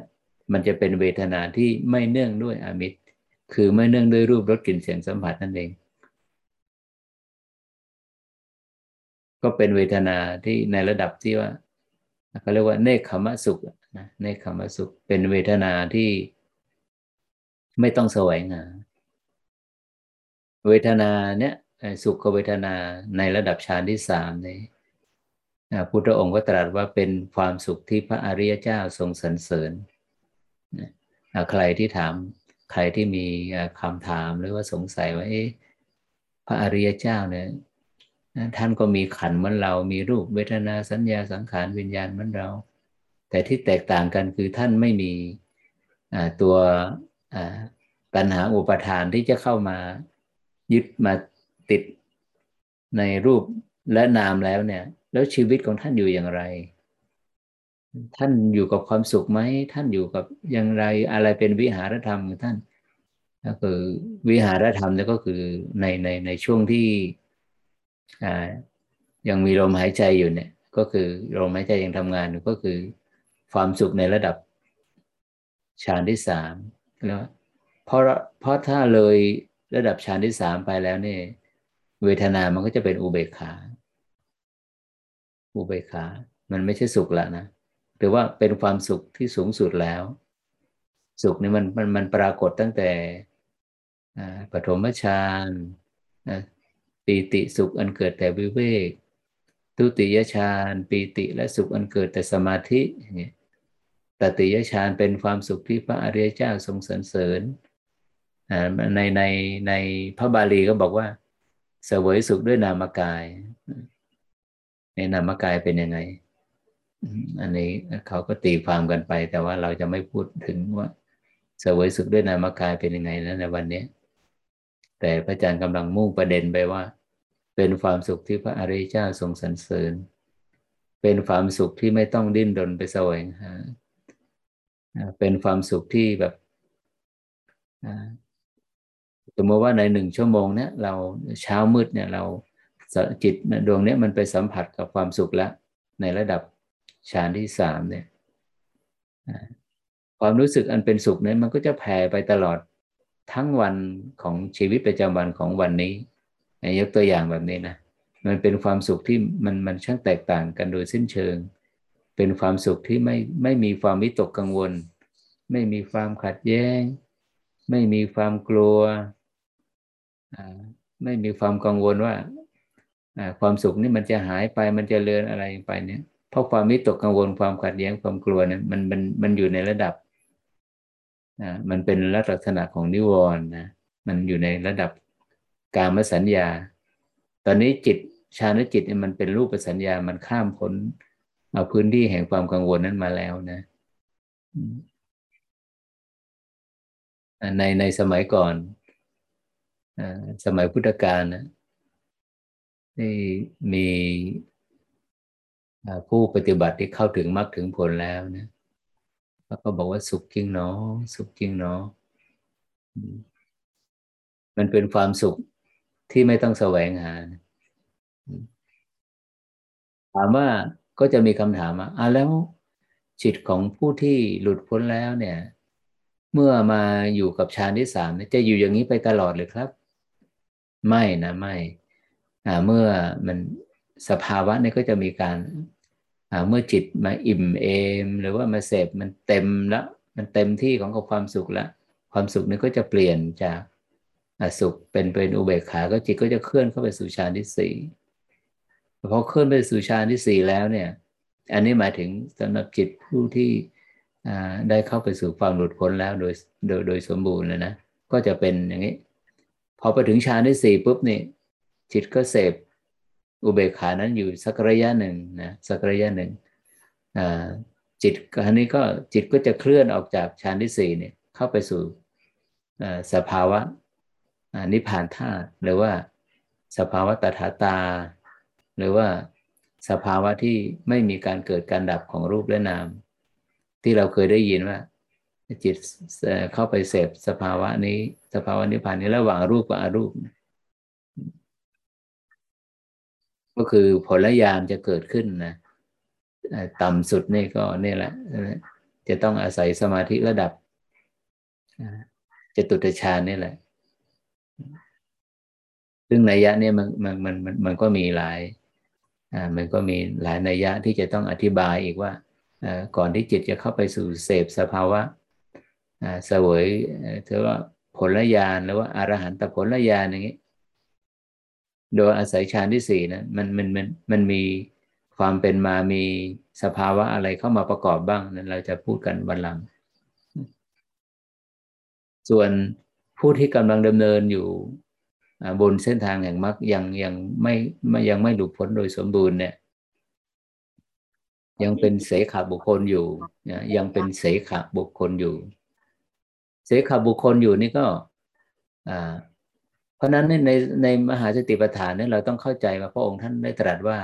มันจะเป็นเวทนาที่ไม่เนื่องด้วยอามิตร คือไม่เนื่องด้วยรูปรสกลิ่นเสียงสัมผัสนั่นเอง ก็เป็นเวทนาที่ในระดับที่ว่า เขาเรียกว่าเนคขมสุขนะเนคขมสุขเป็นเวทนาที่ไม่ต้องแสวงหาเวทนาเนี่ยสุขเวทนาในระดับฌานที่สามนี้พุทธองค์ก็ตรัสว่าเป็นความสุขที่พระอริยเจ้าทรงสรรเสริญใครที่ถามใครที่มีคำถามหรือว่าสงสัยว่าพระอริยเจ้าเนี่ย ท่านก็มีขันเหมือนเรา มีรูปเวทนาสัญญาสังขารวิญญาณเหมือนเรา แต่ที่แตกต่างกันคือท่านไม่มีตัวปัญหาอุปทานที่จะเข้ามายึดมาติดในรูปและนามแล้วเนี่ย แล้วชีวิตของท่านอยู่อย่างไร ท่านอยู่กับความสุขไหม ท่านอยู่กับอย่างไรอะไรเป็นวิหารธรรมของท่านก็คือวิหารธรรมนี่ก็คือในในในช่วงที่ ยังมีลมหายใจอยู่เนี่ย ก็คือลมหายใจยังทำงานก็คือความสุขในระดับฌานที่สามแล้วเพราะเพราะถ้าเลยระดับฌานที่สามไปแล้วเนี่ยเวทนามันก็จะเป็นอุเบกขา อุเบกขา มันไม่ใช่สุขละนะหรือว่าเป็นความสุขที่สูงสุดแล้ว สุขนี่มันมันมันปรากฏตั้งแต่ปฐมฌาน ปีติสุขอันเกิดแต่วิเวก ทุติยฌานปีติและสุขอันเกิดแต่สมาธิตติยฌานเป็นความสุขที่พระอริยเจ้าทรงสรรเสริญในในในพระบาลีก็บอกว่า เสวยสุขด้วยนามกาย ในนามกายเป็นยังไง อันนี้เขาก็ตีความกันไป แต่ว่าเราจะไม่พูดถึงว่า เสวยสุขด้วยนามกายเป็นยังไงนะในวันนี้ แต่พระอาจารย์กำลังมุ่งประเด็นไปว่า เป็นความสุขที่พระอริยเจ้าทรงสรรเสริญ เป็นความสุขที่ไม่ต้องดิ้นรนไปแสวงหาเป็นความสุขที่แบบสมมติว่าในหนึ่งชั่วโมงเนี่ยเราเช้ามืดเนี่ยเราจิตดวงเนี้มันไปสัมผัสกับความสุขแล้ว ในระดับฌานที่สามเนี่ยความรู้สึกอันเป็นสุขเนี่ยมันก็จะแผ่ไปตลอด ทั้งวันของชีวิตประจำวันของวันนี้ยกตัวอย่างแบบนี้นะมันเป็นความสุขที่มันมันช่างแตกต่างกันโดยสิ้นเชิง เป็นความสุขที่ไม่ไม่มีความวิตกกังวล ไม่มีความขัดแย้ง ไม่มีความกลัวไม่มีความกังวลว่าความสุขนี่มันจะหายไปมันจะเลือนอะไรไปเนี่ยเพราะความมิตกกังวลความขัดแย้งความกลัวเนี่ยมันมันมันอยู่ในระดับ มันเป็นลักษณะของนิวรณ์นะมันอยู่ในระดับกามสัญญา ตอนนี้จิตชาณจิตมันเป็นรูปสัญญา มันข้ามพ้นมาพื้นที่แห่งความกังวลนั้นมาแล้วนะ ในในสมัยก่อนสมัยพุทธกาลนะที่มีผู้ปฏิบัติที่เข้าถึงมรรคถึงผลแล้วนะ แล้วก็บอกว่าสุขจริงเนาะสุขจริงเนาะมันเป็นความสุขที่ไม่ต้องแสวงหา ถามว่าก็จะมีคำถามว่าอ่าแล้วจิตของผู้ที่หลุดพ้นแล้วเนี่ย เมื่อมาอยู่กับฌานที่สามจะอยู่อย่างนี้ไปตลอดเลยครับ ไม่นะไม่เมื่อมันสภาวะนี้ก็จะมีการ เมื่อจิตมาอิ่มเอม หรือว่ามาเสพมันเต็มแล้วมันเต็มที่ของความสุขแล้วความสุขนี้ก็จะเปลี่ยนจากสุขเป็นเป็นอุเบกขา ก็จิตก็จะเคลื่อนเข้าไปสู่ฌานที่สี่พอเคลื่อนไปสู่ฌานที่สี่แล้วเนี่ย อันนี้หมายถึงสำหรับจิตผู้ที่ได้เข้าไปสู่ความหลุดพ้นแล้วโดยโดยโดยสมบูรณ์เลยนะก็จะเป็นอย่างนี้ พอไปถึงฌานที่สี่ปุ๊บนี่จิตก็เสพ อุเบกขานั้นอยู่สักระยะหนึ่งนะสักระยะหนึ่งจิตอันนี้ก็จิตก็จะเคลื่อนออกจากฌานที่สี่เนี่ยเข้าไปสู่สภาวะนิพพานธาตุหรือว่าสภาวะตถาตา หรือว่าสภาวะที่ไม่มีการเกิดการดับของรูปและนาม ที่เราเคยได้ยินว่า จิตเข้าไปเสพสภาวะนี้ สภาวะนิพพานนี้ระหว่างรูปกับอรูป ก็คือผลญาณจะเกิดขึ้นนะต่ำสุดนี่ก็นี่แหละ จะต้องอาศัยสมาธิระดับจะตุตฌานนี่แหละ ซึ่งนัยยะเนี่ยมันมันมันมันมันก็มีหลายอ่ามันก็มีหลายนัยยะที่จะต้องอธิบายอีกว่าก่อนที่จิตจะเข้าไปสู่เสพสภาวะเสวยเธอว่าผลญาณหรือว่าอารหันตผลญาณอย่างนี้ โดยอาศัยฌานที่สี่นะมันมันมันมันมีความเป็นมามีสภาวะอะไรเข้ามาประกอบบ้างนั้นเราจะพูดกันวันหลัง ส่วนผู้ที่กำลังดำเนินอยู่บนเส้นทางแห่งมรรคยังยังไม่ไม่ยังไม่หลุดพ้นโดยสมบูรณ์เนี่ย ยังเป็นเสขบุคคลอยู่ยังเป็นเสขบุคคลอยู่ เสขบุคคลอยู่นี่ก็ อ่า เพราะนั้นในในมหาสติปัฏฐานเนี่ยเราต้องเข้าใจว่าพระองค์ท่านได้ตรัสว่า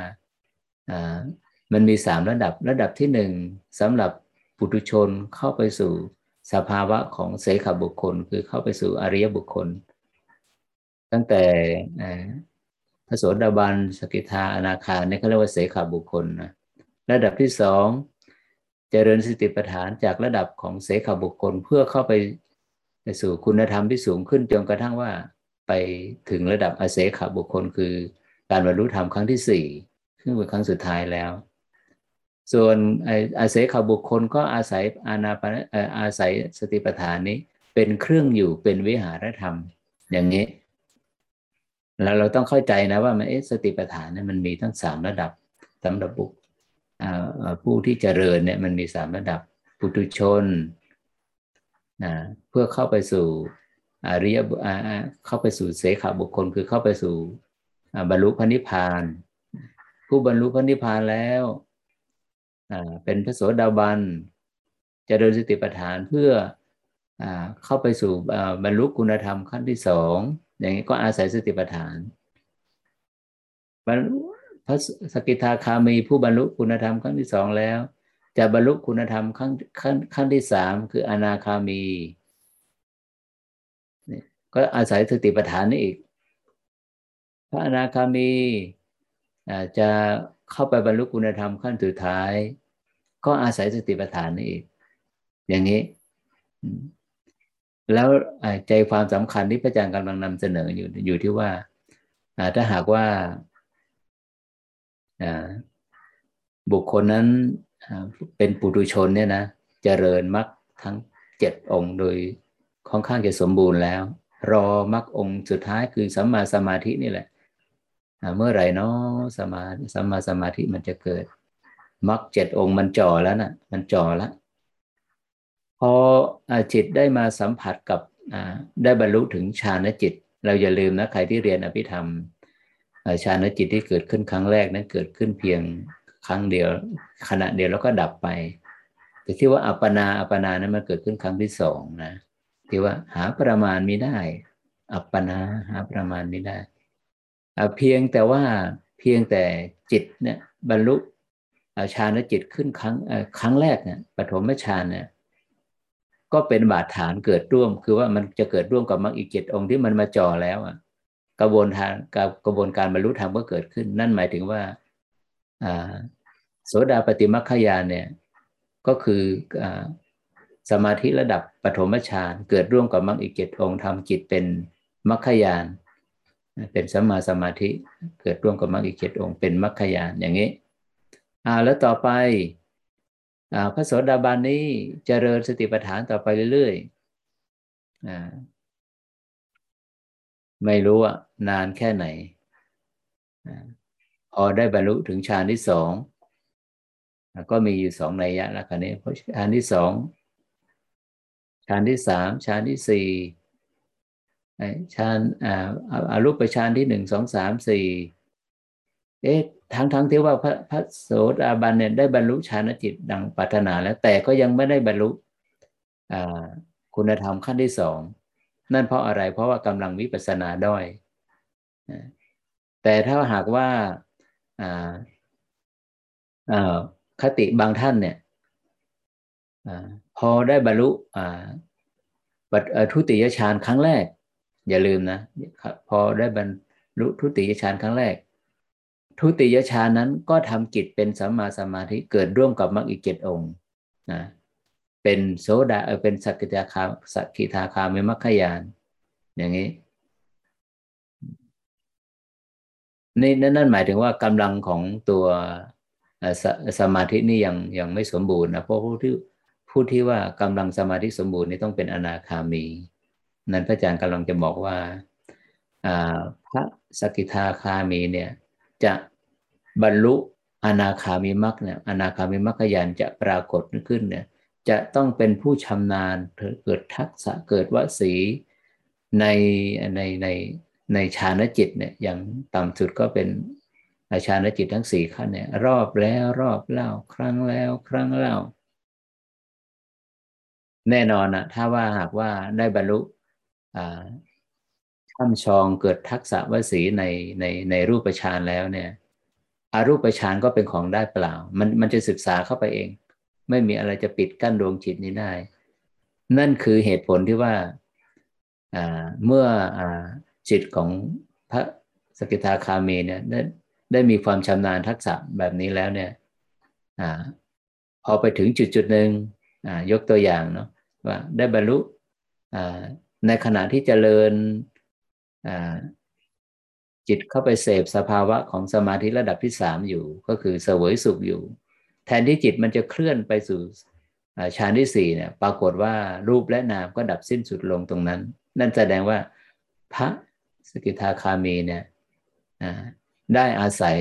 มันมีสามระดับระดับที่หนึ่งสำหรับปุถุชนเข้าไปสู่สภาวะของเสขบุคคล คือเข้าไปสู่อริยบุคคล ตั้งแต่พระโสดาบันสกิทาอนาคาเนี่ยเขาเรียกว่าเสขบุคคลนะระดับที่สองเจริญสติปัฏฐานจากระดับของเสขบุคคลเพื่อเข้าไปไปสู่คุณธรรมที่สูงขึ้นจนกระทั่งว่า ไปถึงระดับอาเสขบุคคล คือการบรรลุธรรมครั้งที่สี่ซึ่งเป็นครั้งสุดท้ายแล้ว ส่วนอาศัยขบุคคลก็อาศัยอานาปอาศัยสติปัฏฐานนี้เป็นเครื่องอยู่เป็นวิหารธรรม อย่างนี้ แล้วเราต้องเข้าใจนะว่ามันเอสติปัฏฐานเนี่ยมันมีทั้งสามระดับสำหรับบุคผู้ที่เจริญเนี่ยมันมีสามระดับปุถุชนนะเพื่อเข้าไปสู่ อริยเข้าไปสู่เสขบุคคลคือเข้าไปสู่บรรลุพระนิพพาน ผู้บรรลุพระนิพพานแล้วเป็นพระโสดาบันจะเดินสติปัฏฐานเพื่ออเข้าไปสู่บรรลุคุณธรรมขั้นที่สองอย่างนี้ก็อาศัยสติปัฏฐานพระสกิทาคามีผู้บรรลุคุณธรรมขั้นที่สองแล้ว จะบรรลุคุณธรรมขั้นขั้นขั้นที่สามคืออนาคามี ก็อาศัยสติปัฏฐานนี่อีก พระอนาคามีจะเข้าไปบรรลุคุณธรรมขั้นสุดท้าย ก็อาศัยสติปัฏฐานนี่อีก อย่างนี้ แล้วใจความสำคัญที่พระอาจารย์กำลังนำเสนออยู่อยู่ที่ว่าถ้าหากว่าบุคคลนั้นเป็นปุถุชนเนี่ยนะเจริญมรรคทั้งเจ็ดองค์โดยค่อนข้างจะสมบูรณ์แล้ว รอมรรคองค์สุดท้ายคือสัมมาสมาธินี่แหละเมื่อไหร่เนาะสมาสัมมาสมาธิมันจะเกิดมรรคเจ็ดองค์มันจ่อแล้วนะ่ะ มันจ่อแล้วพอจิตได้มาสัมผัสกับได้บรรลุถึงฌานจิต เราอย่าลืมนะใครที่เรียนอภิธรรมฌานจิตที่เกิดขึ้นครั้งแรกนั้นเกิดขึ้นเพียงครั้งเดียว ขณะเดียวแล้วก็ดับไป แต่ที่ว่าอัปปนาอัปปนานั้นมันเกิดขึ้นครั้งที่สองนะ ที่ว่าหาประมาณไม่ได้ อัปปนาหาประมาณไม่ได้เพียงแต่ว่าเพียงแต่จิตเนี่ยบรรลุฌานจิตขึ้นครั้งครั้งแรกเนี่ยปฐมฌานเนี่ยก็เป็นบาดฐานเกิดร่วม คือว่ามันจะเกิดร่วมกับมรรคอีกเจ็ดองค์ที่มันมาจ่อแล้วอะกระบวนการกระบวนการบรรลุธรรมก็เกิดขึ้น นั่นหมายถึงว่าโสดาปฏิมัคคยานเนี่ยก็คืออ สมาธิระดับปฐมฌานเกิดร่วมกับมรรคอีกเจ็ดองค์ทำจิตเป็นมัคคยานเป็นสัมมาสมาธิเกิดร่วมกับมรรคอีกเจ็ดองค์เป็นมรรคยานอย่างนี้อ่าแล้วต่อไปอ่าพระโสดาบันนี้เจริญสติปัฏฐานต่อไปเรื่อยๆอ่าไม่รู้อะนานแค่ไหนพอได้บรรลุถึงฌานที่สองก็มีอยู่สองนัยยะแล้วกันนี้เพราะฌานที่สอง ฌานที่สามฌานที่สี่ฌานอารูปฌานที่หนึ่งสองสามสี่เอ๊ะทั้งทั้งที่ว่าพระพระโสดาบันเนี่ยได้บรรลุฌานจิตดังปรารถนาแล้ว แต่ก็ยังไม่ได้บรรลุคุณธรรมขั้นที่สองนั่นเพราะอะไรเพราะว่ากำลังวิปัสสนาด้อยแต่ถ้าหากว่าคติบางท่านเนี่ย พอได้บรรลุทุติยฌานครั้งแรก อย่าลืมนะพอได้บรรลุทุติยฌานครั้งแรก ทุติยฌานนั้นก็ทำกิจเป็นสัมมาสมาธิเกิดร่วมกับมรรคอีกเจ็ดองค์นะเป็นโสดาเป็นสักกิทาคาสักกิทาคาเมมัคคยาน อย่างนี้นี่นั่นหมายถึงว่ากำลังของตัวสสมาธินี่ยังยังไม่สมบูรณ์นะเพราะผู้ที่ ผู้ที่ว่ากำลังสมาธิสมบูรณ์นี่ต้องเป็นอนาคามี นั้นพระอาจารย์กำลังจะบอกว่าพระสกิทาคามีเนี่ยจะบรรลุอนาคามีมรรคเนี่ยอนาคามีมรรคยานจะปรากฏขึ้นเนี่ยจะต้องเป็นผู้ชำนาญเกิดทักษะเกิดวสีในในในในฌานจิตเนี่ยอย่างต่ำสุดก็เป็นฌานจิตทั้งสี่ขั้นเนี่ยรอบแล้วรอบเล่าครั้งแล้วครั้งเล่า แน่นอนนะถ้าว่าหากว่าได้บรรลุช่ำชองเกิดทักษะวสีในในในรูปฌานแล้วเนี่ยอารูปฌานก็เป็นของได้เปล่า มันมันจะศึกษาเข้าไปเอง ไม่มีอะไรจะปิดกั้นดวงจิตนี้ได้ นั่นคือเหตุผลที่ว่าเมื่ออจิตของพระสกิทาคามีเนี่ยได้ได้มีความชำนาญทักษะแบบนี้แล้วเนี่ยอพอไปถึงจุดจุดหนึ่ง ยกตัวอย่างเนาะว่าได้บรรลุในขณะที่เจริญจิตเข้าไปเสพสภาวะของสมาธิระดับที่สามอยู่ ก็คือเสวยสุขอยู่ แทนที่จิตมันจะเคลื่อนไปสู่ฌานที่สี่เนี่ย ปรากฏว่ารูปและนามก็ดับสิ้นสุดลงตรงนั้น นั่นแสดงว่าพระสกิทาคามีเนี่ยได้อาศัย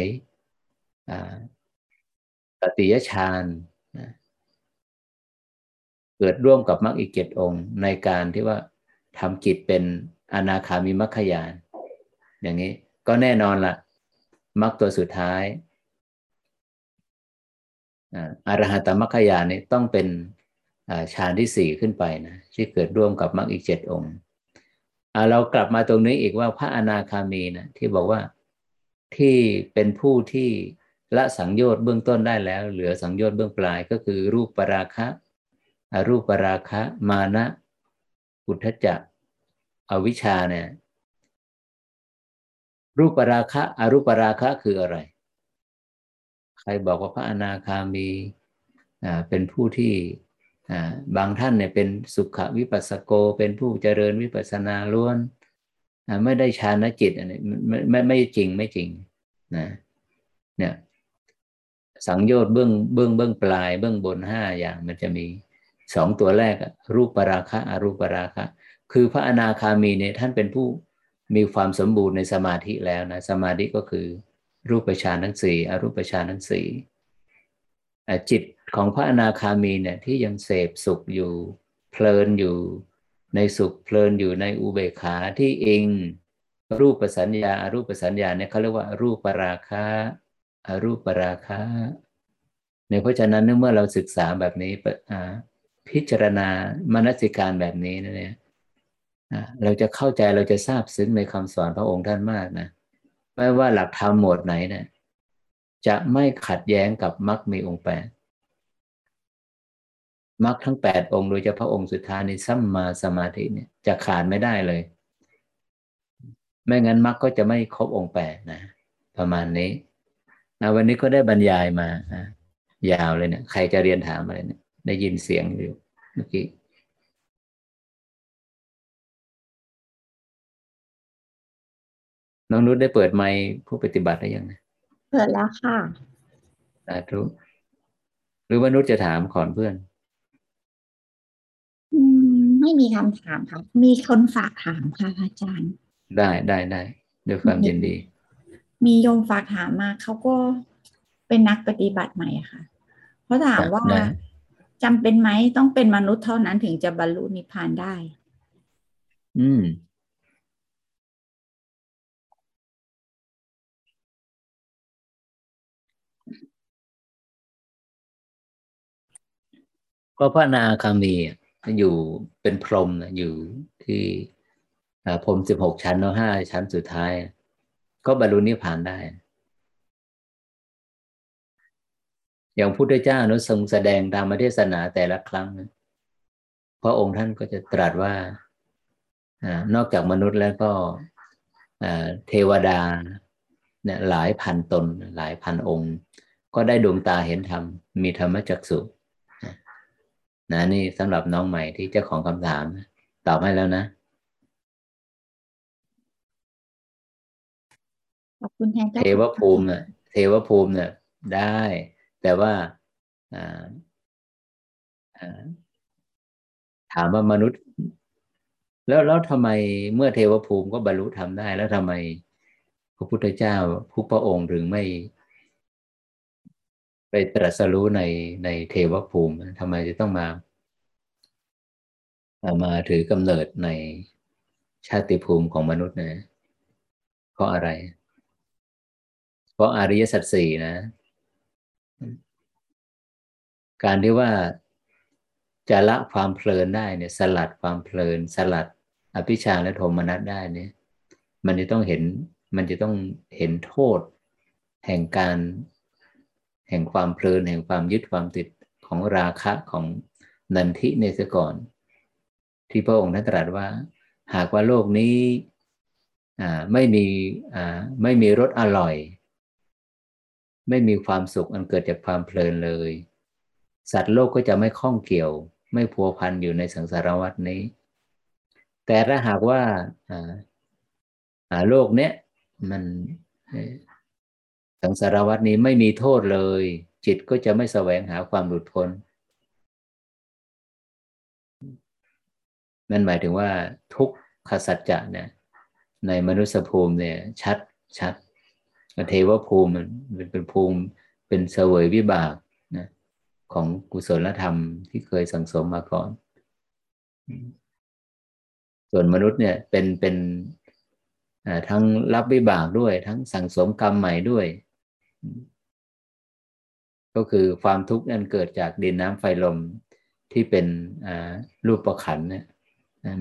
ตติยฌาน เกิดร่วมกับมรรคอีกเจ็ดองค์ในการที่ว่าทำจิตเป็นอนาคามีมรรคยาน อย่างนี้ก็แน่นอนละมรรคตัวสุดท้ายอรหัตมรรคยานนี่ต้องเป็นฌานที่สี่ขึ้นไปนะที่เกิดร่วมกับมรรคอีกเจ็ดองค์เรากลับมาตรงนี้อีกว่าพระอนาคามีนะที่บอกว่าที่เป็นผู้ที่ละสังโยชน์เบื้องต้นได้แล้ว เหลือสังโยชน์เบื้องปลายก็คือรูปปราคะ อรูปราคะมานะอุทธจักอวิชชาเนี่ยรูปราคะอรูปราคะคืออะไร ใครบอกว่าพระอนาคามีเป็นผู้ที่บางท่านเนี่ยเป็นสุขวิปัสสโก เป็นผู้เจริญวิปัสนาล้วนไม่ได้ฌานจิตอันนี้ไม่ไม่ไม่จริงไม่จริงนะเนี่ยสังโยชน์เบื้องเบื้องเบื้องปลายเบื้องบนห้าอย่างมันจะมี สองตัวแรกรูปปราคะอรูปปราคะ คือพระอนาคามีเนี่ยท่านเป็นผู้มีความสมบูรณ์ในสมาธิแล้วนะสมาธิก็คือ รูปฌานทั้งสี่อรูปฌานทั้งสี่จิตของพระอนาคามีเนี่ยที่ยังเสพสุขอยู่เพลินอยู่ในสุขเพลินอยู่ในอุเบกขาที่เองรูปสัญญาอารูปสัญญาเนี่ยเขาเรียกว่ารูปปราคะอารูปปราคะในเพราะฉะนั้นเมื่อเราศึกษาแบบนี้ พิจารณามนสิการแบบนี้นะเนี่ยเราจะเข้าใจเราจะทราบซึ้งในคำสอนพระองค์ท่านมากนะไม่ว่าหลักธรรมหมวดไหนนะจะไม่ขัดแย้งกับมรรคมีองค์แปดมรรคทั้งแปดองค์โดยเฉพาะองค์สุดท้ายในสัมมาสมาธิเนี่ยจะขาดไม่ได้เลย ไม่งั้นมรรคก็จะไม่ครบองค์แปดนะประมาณนี้นะวันนี้ก็ได้บรรยายมานะยาวเลยเนี่ยใครจะเรียนถามอะไรเนี่ย ได้ยินเสียงอยู่เมื่อกี้น้องนุชได้เปิดไมค์ผู้ปฏิบัติได้ยังเปิดแล้วค่ะสาธุหรือว่านุชจะถามขอนเพื่อนไม่มีคำถามค่ะ มีคนฝากถามค่ะอาจารย์ ได้ได้ได้ด้วยความยินดี มีโยมฝากถามมาเขาก็เป็นนักปฏิบัติใหม่ค่ะเขาถามว่า จำเป็นไหมต้องเป็นมนุษย์เท่านั้นถึงจะบรรลุนิพพานได้ อืม ก็พระนาคามีอยู่เป็นพรหมนะอยู่ที่พรหมสิบหกชั้นแล้วห้าชั้นสุดท้าย ก็บรรลุนิพพานได้ อย่างพุทธเจ้านุทรงแสดงธรรมเทศนาแต่ละครั้งพระองค์ท่านก็จะตรัสว่านอกจากมนุษย์แล้วก็เทวดาเนี่ยหลายพันตนหลายพันองค์ ก็ได้ดวงตาเห็นธรรม มีธรรมจักสุนะนี่สำหรับน้องใหม่ที่เจ้าของคำถาม ตอบให้แล้วนะขอบคุณแทนเทวภูมิเนี่ยเทวภูมิเนี่ยได้ แต่ว่าถามว่ามนุษย์ แล้วแล้วทำไมเมื่อเทวภูมิก็บรรลุทำได้ แล้วทำไมพระพุทธเจ้าผู้พระองค์ถึงไม่ ไปตรัสรู้ในในเทวภูมิทำไมจะต้องมามาถือกำเนิดในชาติภูมิของมนุษย์นะเพราะอะไร เพราะอริยสัจสี่นะ การที่ว่าจะละความเพลินได้เนี่ย สลัดความเพลิน สลัดอภิชาและโทมนัสได้เนี่ย มันจะต้องเห็นมันจะต้องเห็นโทษ แห่งการ แห่งความเพลิน แห่งความยึดความติดของราคะของนันทิในสก่อน ที่พระองค์ท่านตรัสว่า หากว่าโลกนี้ไม่มีไม่มีรสอร่อย ไม่มีความสุขอันเกิดจากความเพลินเลย สัตว์โลกก็จะไม่ข้องเกี่ยว ไม่พัวพันอยู่ในสังสารวัฏนี้ แต่ถ้าหากว่าโลกเนี้ยมันสังสารวัตนี้ไม่มีโทษเลย จิตก็จะไม่แสวงหาความหลุดพ้นนั่นหมายถึงว่าทุกขสัจจะเนี่ยในมนุษยภูมิเนี่ย ชัดชัดเทวภูมิมันเป็นภูมิเป็นเสวยวิบาก ของกุศลธรรมที่เคยสังสมมาก่อน ส่วนมนุษย์เนี่ยเป็นเป็นทั้งรับวิบากด้วย ทั้งสังสมกรรมใหม่ด้วย ก็คือความทุกข์นั้นเกิดจากดินน้ำไฟลมที่เป็นรูปประขันเนี่ย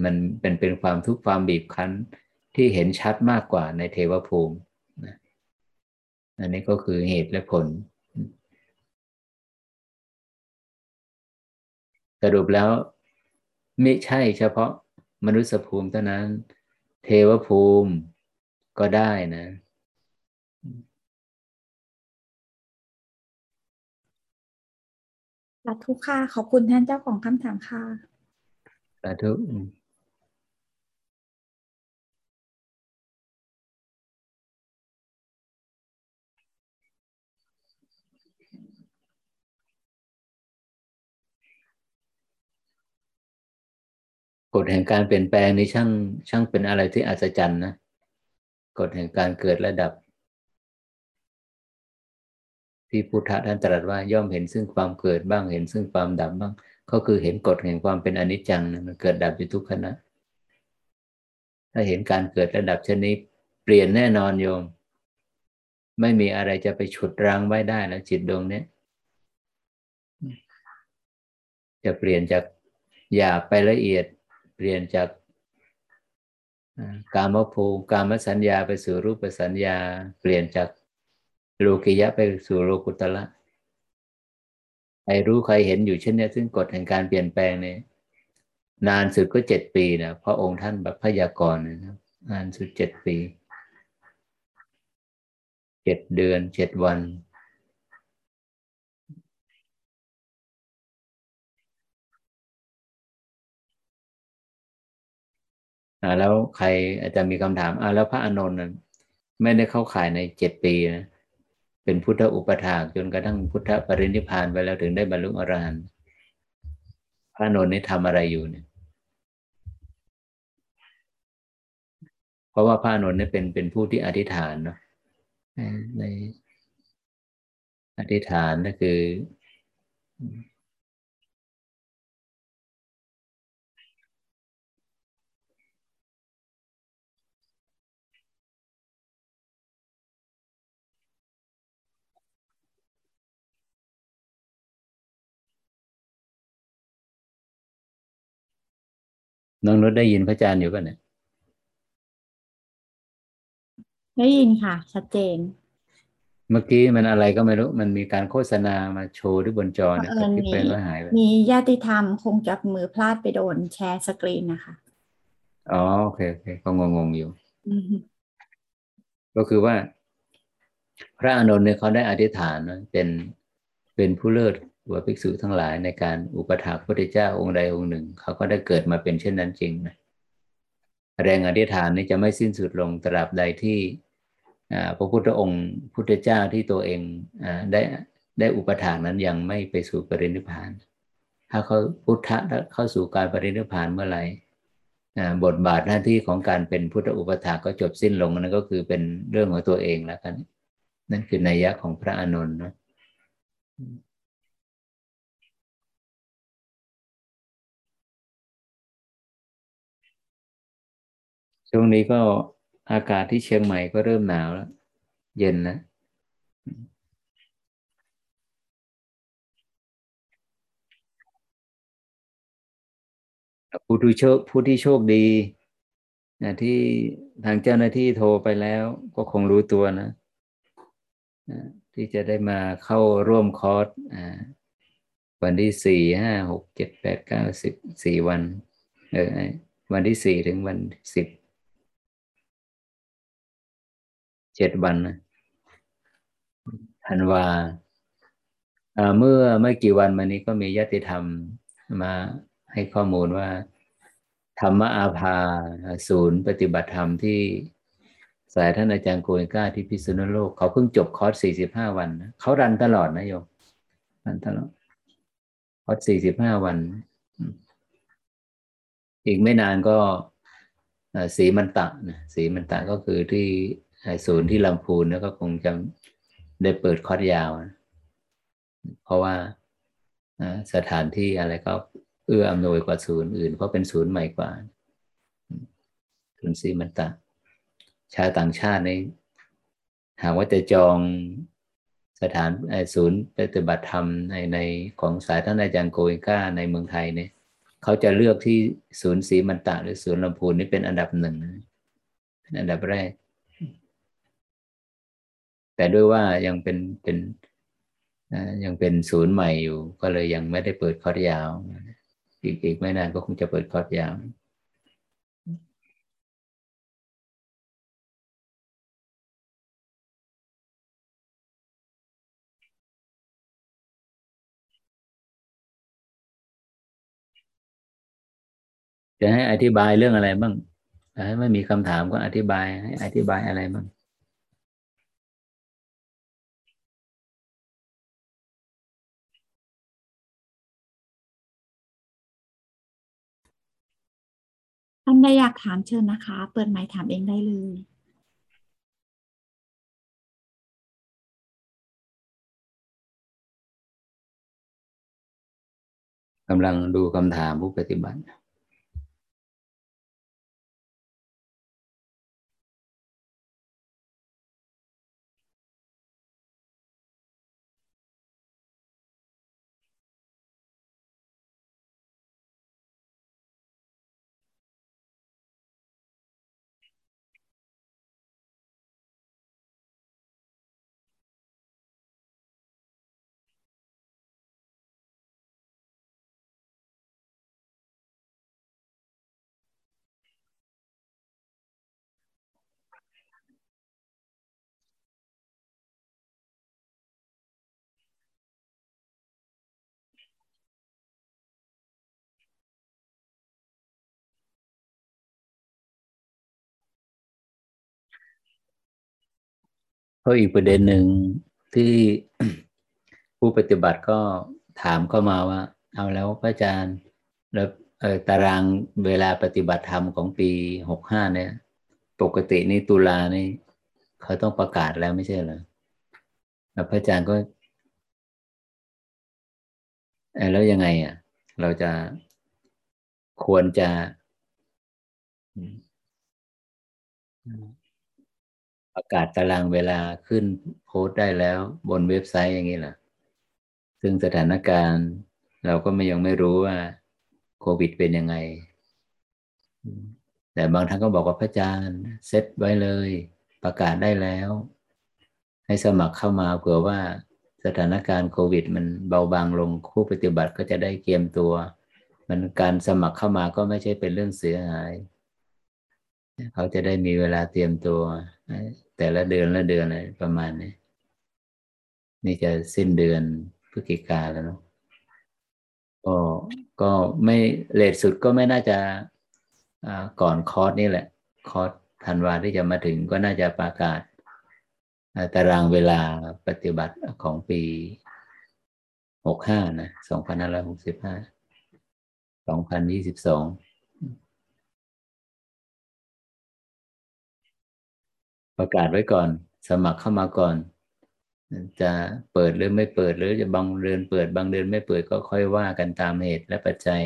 มันเป็นเป็นความทุกข์ความบีบคั้นที่เห็นชัดมากกว่าในเทวภูมิอันนี้ก็คือเหตุและผล สรุปแล้วไม่ใช่เฉพาะมนุษยภูมิเท่านั้น เทวภูมิก็ได้นะ สาธุค่ะ ขอบคุณท่านเจ้าของคำถามค่ะ สาธุ กฎแห่งการเปลี่ยนแปลงนี้ช่างช่างเป็นอะไรที่อัศจรรย์นะกฎแห่งการเกิดระดับ ที่พุทธะท่านตรัสว่าย่อมเห็นซึ่งความเกิดบ้างเห็นซึ่งความดับบ้าง ก็คือเห็นกฎแห่งความเป็นอนิจจังมันเกิดดับอยู่ทุกขณะถ้าเห็นการเกิดระดับชนิดเปลี่ยนแน่นอนโยม ไม่มีอะไรจะไปฉุดรั้งไว้ได้แล้วจิตดวงนี้จะเปลี่ยนจากหยาบไปละเอียด เปลี่ยนจากการมภูมิการมสัญญาไปสู่รูปสัญญา เปลี่ยนจากโลกิยะไปสู่โลกุตละใครรู้ใครเห็นอยู่เช่นนี้ซึ่งกฎแห่งการเปลี่ยนแปลงเนี่ยนานสุดก็เจ็ดปีนะพระองค์ท่านแบบพยากรณ์นะนานสุดเจ็ดปีเจ็ดเดือนเจ็ดวัน แล้วใครอาจจะมีคำถามอ่าแล้วพระอานนท์นั้นไม่ได้เข้าข่ายในเจ็ดปีนะเป็นพุทธอุปถากจนกระทั่งพุทธปรินิพานไปแล้วถึงได้บรรลุอรหันต์พระอานนท์นี่ทำอะไรอยู่เนี่ย เพราะว่าพระอานนท์นี่เป็นเป็นผู้ที่อธิษฐานเนาะในอธิษฐานก็คือ น้องนุชได้ยินพระอาจารย์อยู่ป่ะเนี่ย ได้ยินค่ะ ชัดเจน เมื่อกี้มันอะไรก็ไม่รู้ มันมีการโฆษณามาโชว์ที่บนจอเนี่ยเผอิญที่มีเป็นแล้วหายไปมีญาติธรรมคงจะมือพลาดไปโดนแชร์สกรีนนะคะ อ๋อโอเคโอเคก็งงๆอยู่อืมก็คือว่า พระอานนท์เนี่ยเขาได้อธิษฐานนะเป็นเป็นผู้เลิศก ว่าภิกษุทั้งหลายในการอุปถัมภ์พระพุทธเจ้าองค์ใดองค์หนึ่ง เขาก็ได้เกิดมาเป็นเช่นนั้นจริงนะแรงอธิษฐานนี้จะไม่สิ้นสุดลงตราบใดที่พระพุทธองค์พุทธเจ้าที่ตัวเองอได้ได้อุปถากนั้นยังไม่ไปสู่ปรินิพพาน ถ้าเขาพุทธะเข้าสู่การปรินิพพานเมื่อไหร่บทบาทหน้าที่ของการเป็นพุทธอุปถากก็จบสิ้นลงนั่นก็คือเป็นเรื่องของตัวเองแล้วกัน นั่นคือนัยยะของพระอานนท์นะ ช่วงนี้ก็อากาศที่เชียงใหม่ก็เริ่มหนาวแล้ว เย็นนะ ผู้ที่โชคผู้ที่โชคดีนะที่ทางเจ้าหน้าที่โทรไปแล้วก็คงรู้ตัวนะนะที่จะได้มาเข้าร่วมคอร์สวันที่สี่ห้าหกเจ็ดแปดเก้าสิบสี่วัน เออวันที่สี่ถึงวันสิบ เจ็ดวันธันวาเมื่อไม่กี่วันมานี้ก็มีญาติธรรมมาให้ข้อมูลว่า ธรรมอาภาศูนย์ปฏิบัติธรรมที่สายท่านอาจารย์โกยก้าที่พิษณุโลก เขาเพิ่งจบคอร์สสี่สิบห้าวันนะเขารันตลอดนะโยมรันตลอดคอร์สสี่สิบห้าวัน อีกไม่นานก็สีมันตะนะสีมันตะก็คือที่ ศูนย์ที่ลำพูนแล้วก็คงจะได้เปิดคอร์สยาว เพราะว่าสถานที่อะไรก็เอื้ออำนวยกว่าศูนย์อื่น เพราะเป็นศูนย์ใหม่กว่าศูนย์สีมันตะ ชาวต่างชาติในหากว่าจะจองสถานศูนย์ปฏิบัติธรรมในในของสายท่านอาจารย์โกเอนก้าในเมืองไทยเนี่ยเขาจะเลือกที่ศูนย์ศรีมันตะ หรือศูนย์ลำพูนนี่เป็นอันดับหนึ่งเป็นอันดับแรก แต่ด้วยว่ายังเป็นเป็นยังเป็นศูนย์ใหม่อยู่ ก็เลยยังไม่ได้เปิดคอร์สยาว อีกอีกไม่นานก็คงจะเปิดคอร์สยาวจะให้อธิบายเรื่องอะไรบ้างให้ไม่มีคำถามก็อธิบายให้อธิบายอะไรบ้าง ท่านใดอยากถามเชิญนะคะ เปิดไมค์ถามเองได้เลยกำลังดูคำถามผู้ปฏิบัติ ก็อีกประเด็นหนึ่งที่ผู้ปฏิบัติก็ถามเข้ามาว่า เอาแล้วพระอาจารย์แล้วตารางเวลาปฏิบัติธรรมของปีหกห้าเนี่ย ปกตินี่ตุลานี่เขาต้องประกาศแล้วไม่ใช่เหรอแล้วพระอาจารย์ก็แล้วยังไงอะ เราจะควรจะ ประกาศตารางเวลาขึ้นโพสต์ได้แล้วบนเว็บไซต์อย่างนี้เหรอซึ่งสถานการณ์เราก็ไม่ยังไม่รู้ว่าโควิดเป็นยังไง แต่บางท่านก็บอกว่าพระอาจารย์เซตไว้เลย ประกาศได้แล้ว ให้สมัครเข้ามาเผื่อว่าสถานการณ์โควิด มันเบาบางลงผู้ปฏิบัติก็จะได้เกียมตัว มันการสมัครเข้ามาก็ไม่ใช่เป็นเรื่องเสียหาย เขาจะได้มีเวลาเตรียมตัว แต่ละเดือนละเดือนอะไรประมาณนี้ นี่จะสิ้นเดือนพฤศจิกาแล้วเนาะก็ก็ไม่เลทสุดก็ไม่น่าจะก่อนคอร์สนี่แหละ คอร์สธันวาที่จะมาถึงก็น่าจะประกาศตารางเวลาปฏิบัติของปีหกห้านะสองพันห้าร้อยหกสิบห้าสองพันยี่สิบสอง ประกาศไว้ก่อน สมัครเข้ามาก่อน จะเปิดหรือไม่เปิดหรือจะบางเดือนเปิดบางเดือนไม่เปิดก็ค่อยว่ากันตามเหตุและปัจจัย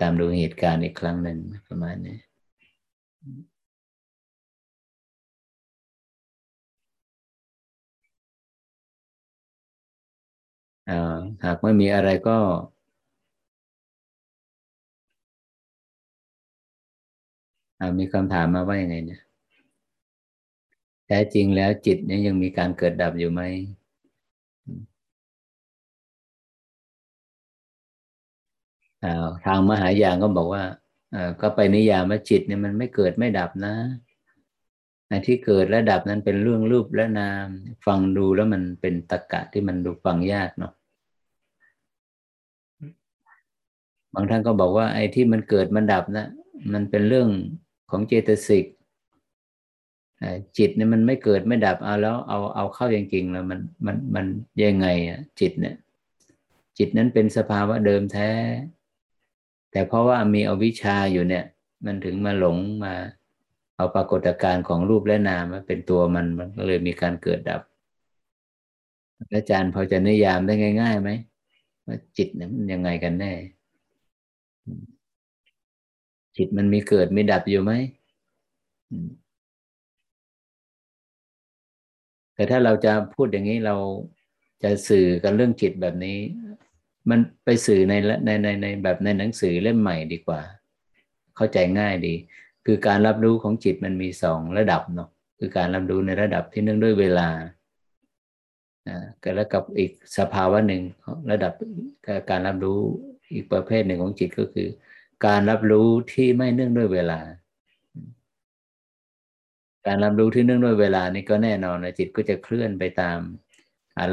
ตามดูเหตุการณ์อีกครั้งหนึ่งประมาณนี้หากไม่มีอะไรก็มีคำถามมาว่าอยังไงเนี่ย แท้จริงแล้วจิตนี่ยยังมีการเกิดดับอยู่ไหม ทางมหายานก็บอกว่าก็ไปนิยามว่าจิตเนี่ยมันไม่เกิดไม่ดับนะที่เกิดและดับนั้นเป็นเรื่องรูปและนาม ฟังดูแล้วมันเป็นตะกะที่มันดูฟังยากเนาะบางท่านก็บอกว่าไอ้ที่มันเกิดมันดับนะมันเป็นเรื่องของเจตสิก จิตเนี่ยมันไม่เกิดไม่ดับเอาแล้วเอาเอาเข้าจริงๆแล้วมันมันมันยังไงอะจิตเนี่ย จิตนั้นเป็นสภาวะเดิมแท้ แต่เพราะว่ามีอวิชชาอยู่เนี่ย มันถึงมาหลงมา เอาปรากฏการณ์ของรูปและนามมาเป็นตัวมันมันก็เลยมีการเกิดดับอาจารย์พอจะนิยามได้ง่ายๆไหมว่าจิตเนี่ยมันยังไงกันแน่ จิตมันมีเกิดมีดับอยู่ไหม แต่ถ้าเราจะพูดอย่างนี้เราจะสื่อกันเรื่องจิตแบบนี้ มันไปสื่อในในในในแบบในหนังสือเล่มใหม่ดีกว่า เข้าใจง่ายดี คือการรับรู้ของจิตมันมีสองระดับเนาะคือการรับรู้ในระดับที่เนื่องด้วยเวลาอ่าแล้วกับอีกสภาวะหนึ่งระดับการรับรู้อีกประเภทหนึ่งของจิตก็คือ การรับรู้ที่ไม่เนื่องด้วยเวลา การรับรู้ที่เนื่องด้วยเวลานี่ก็แน่นอนนะจิตก็จะเคลื่อนไปตาม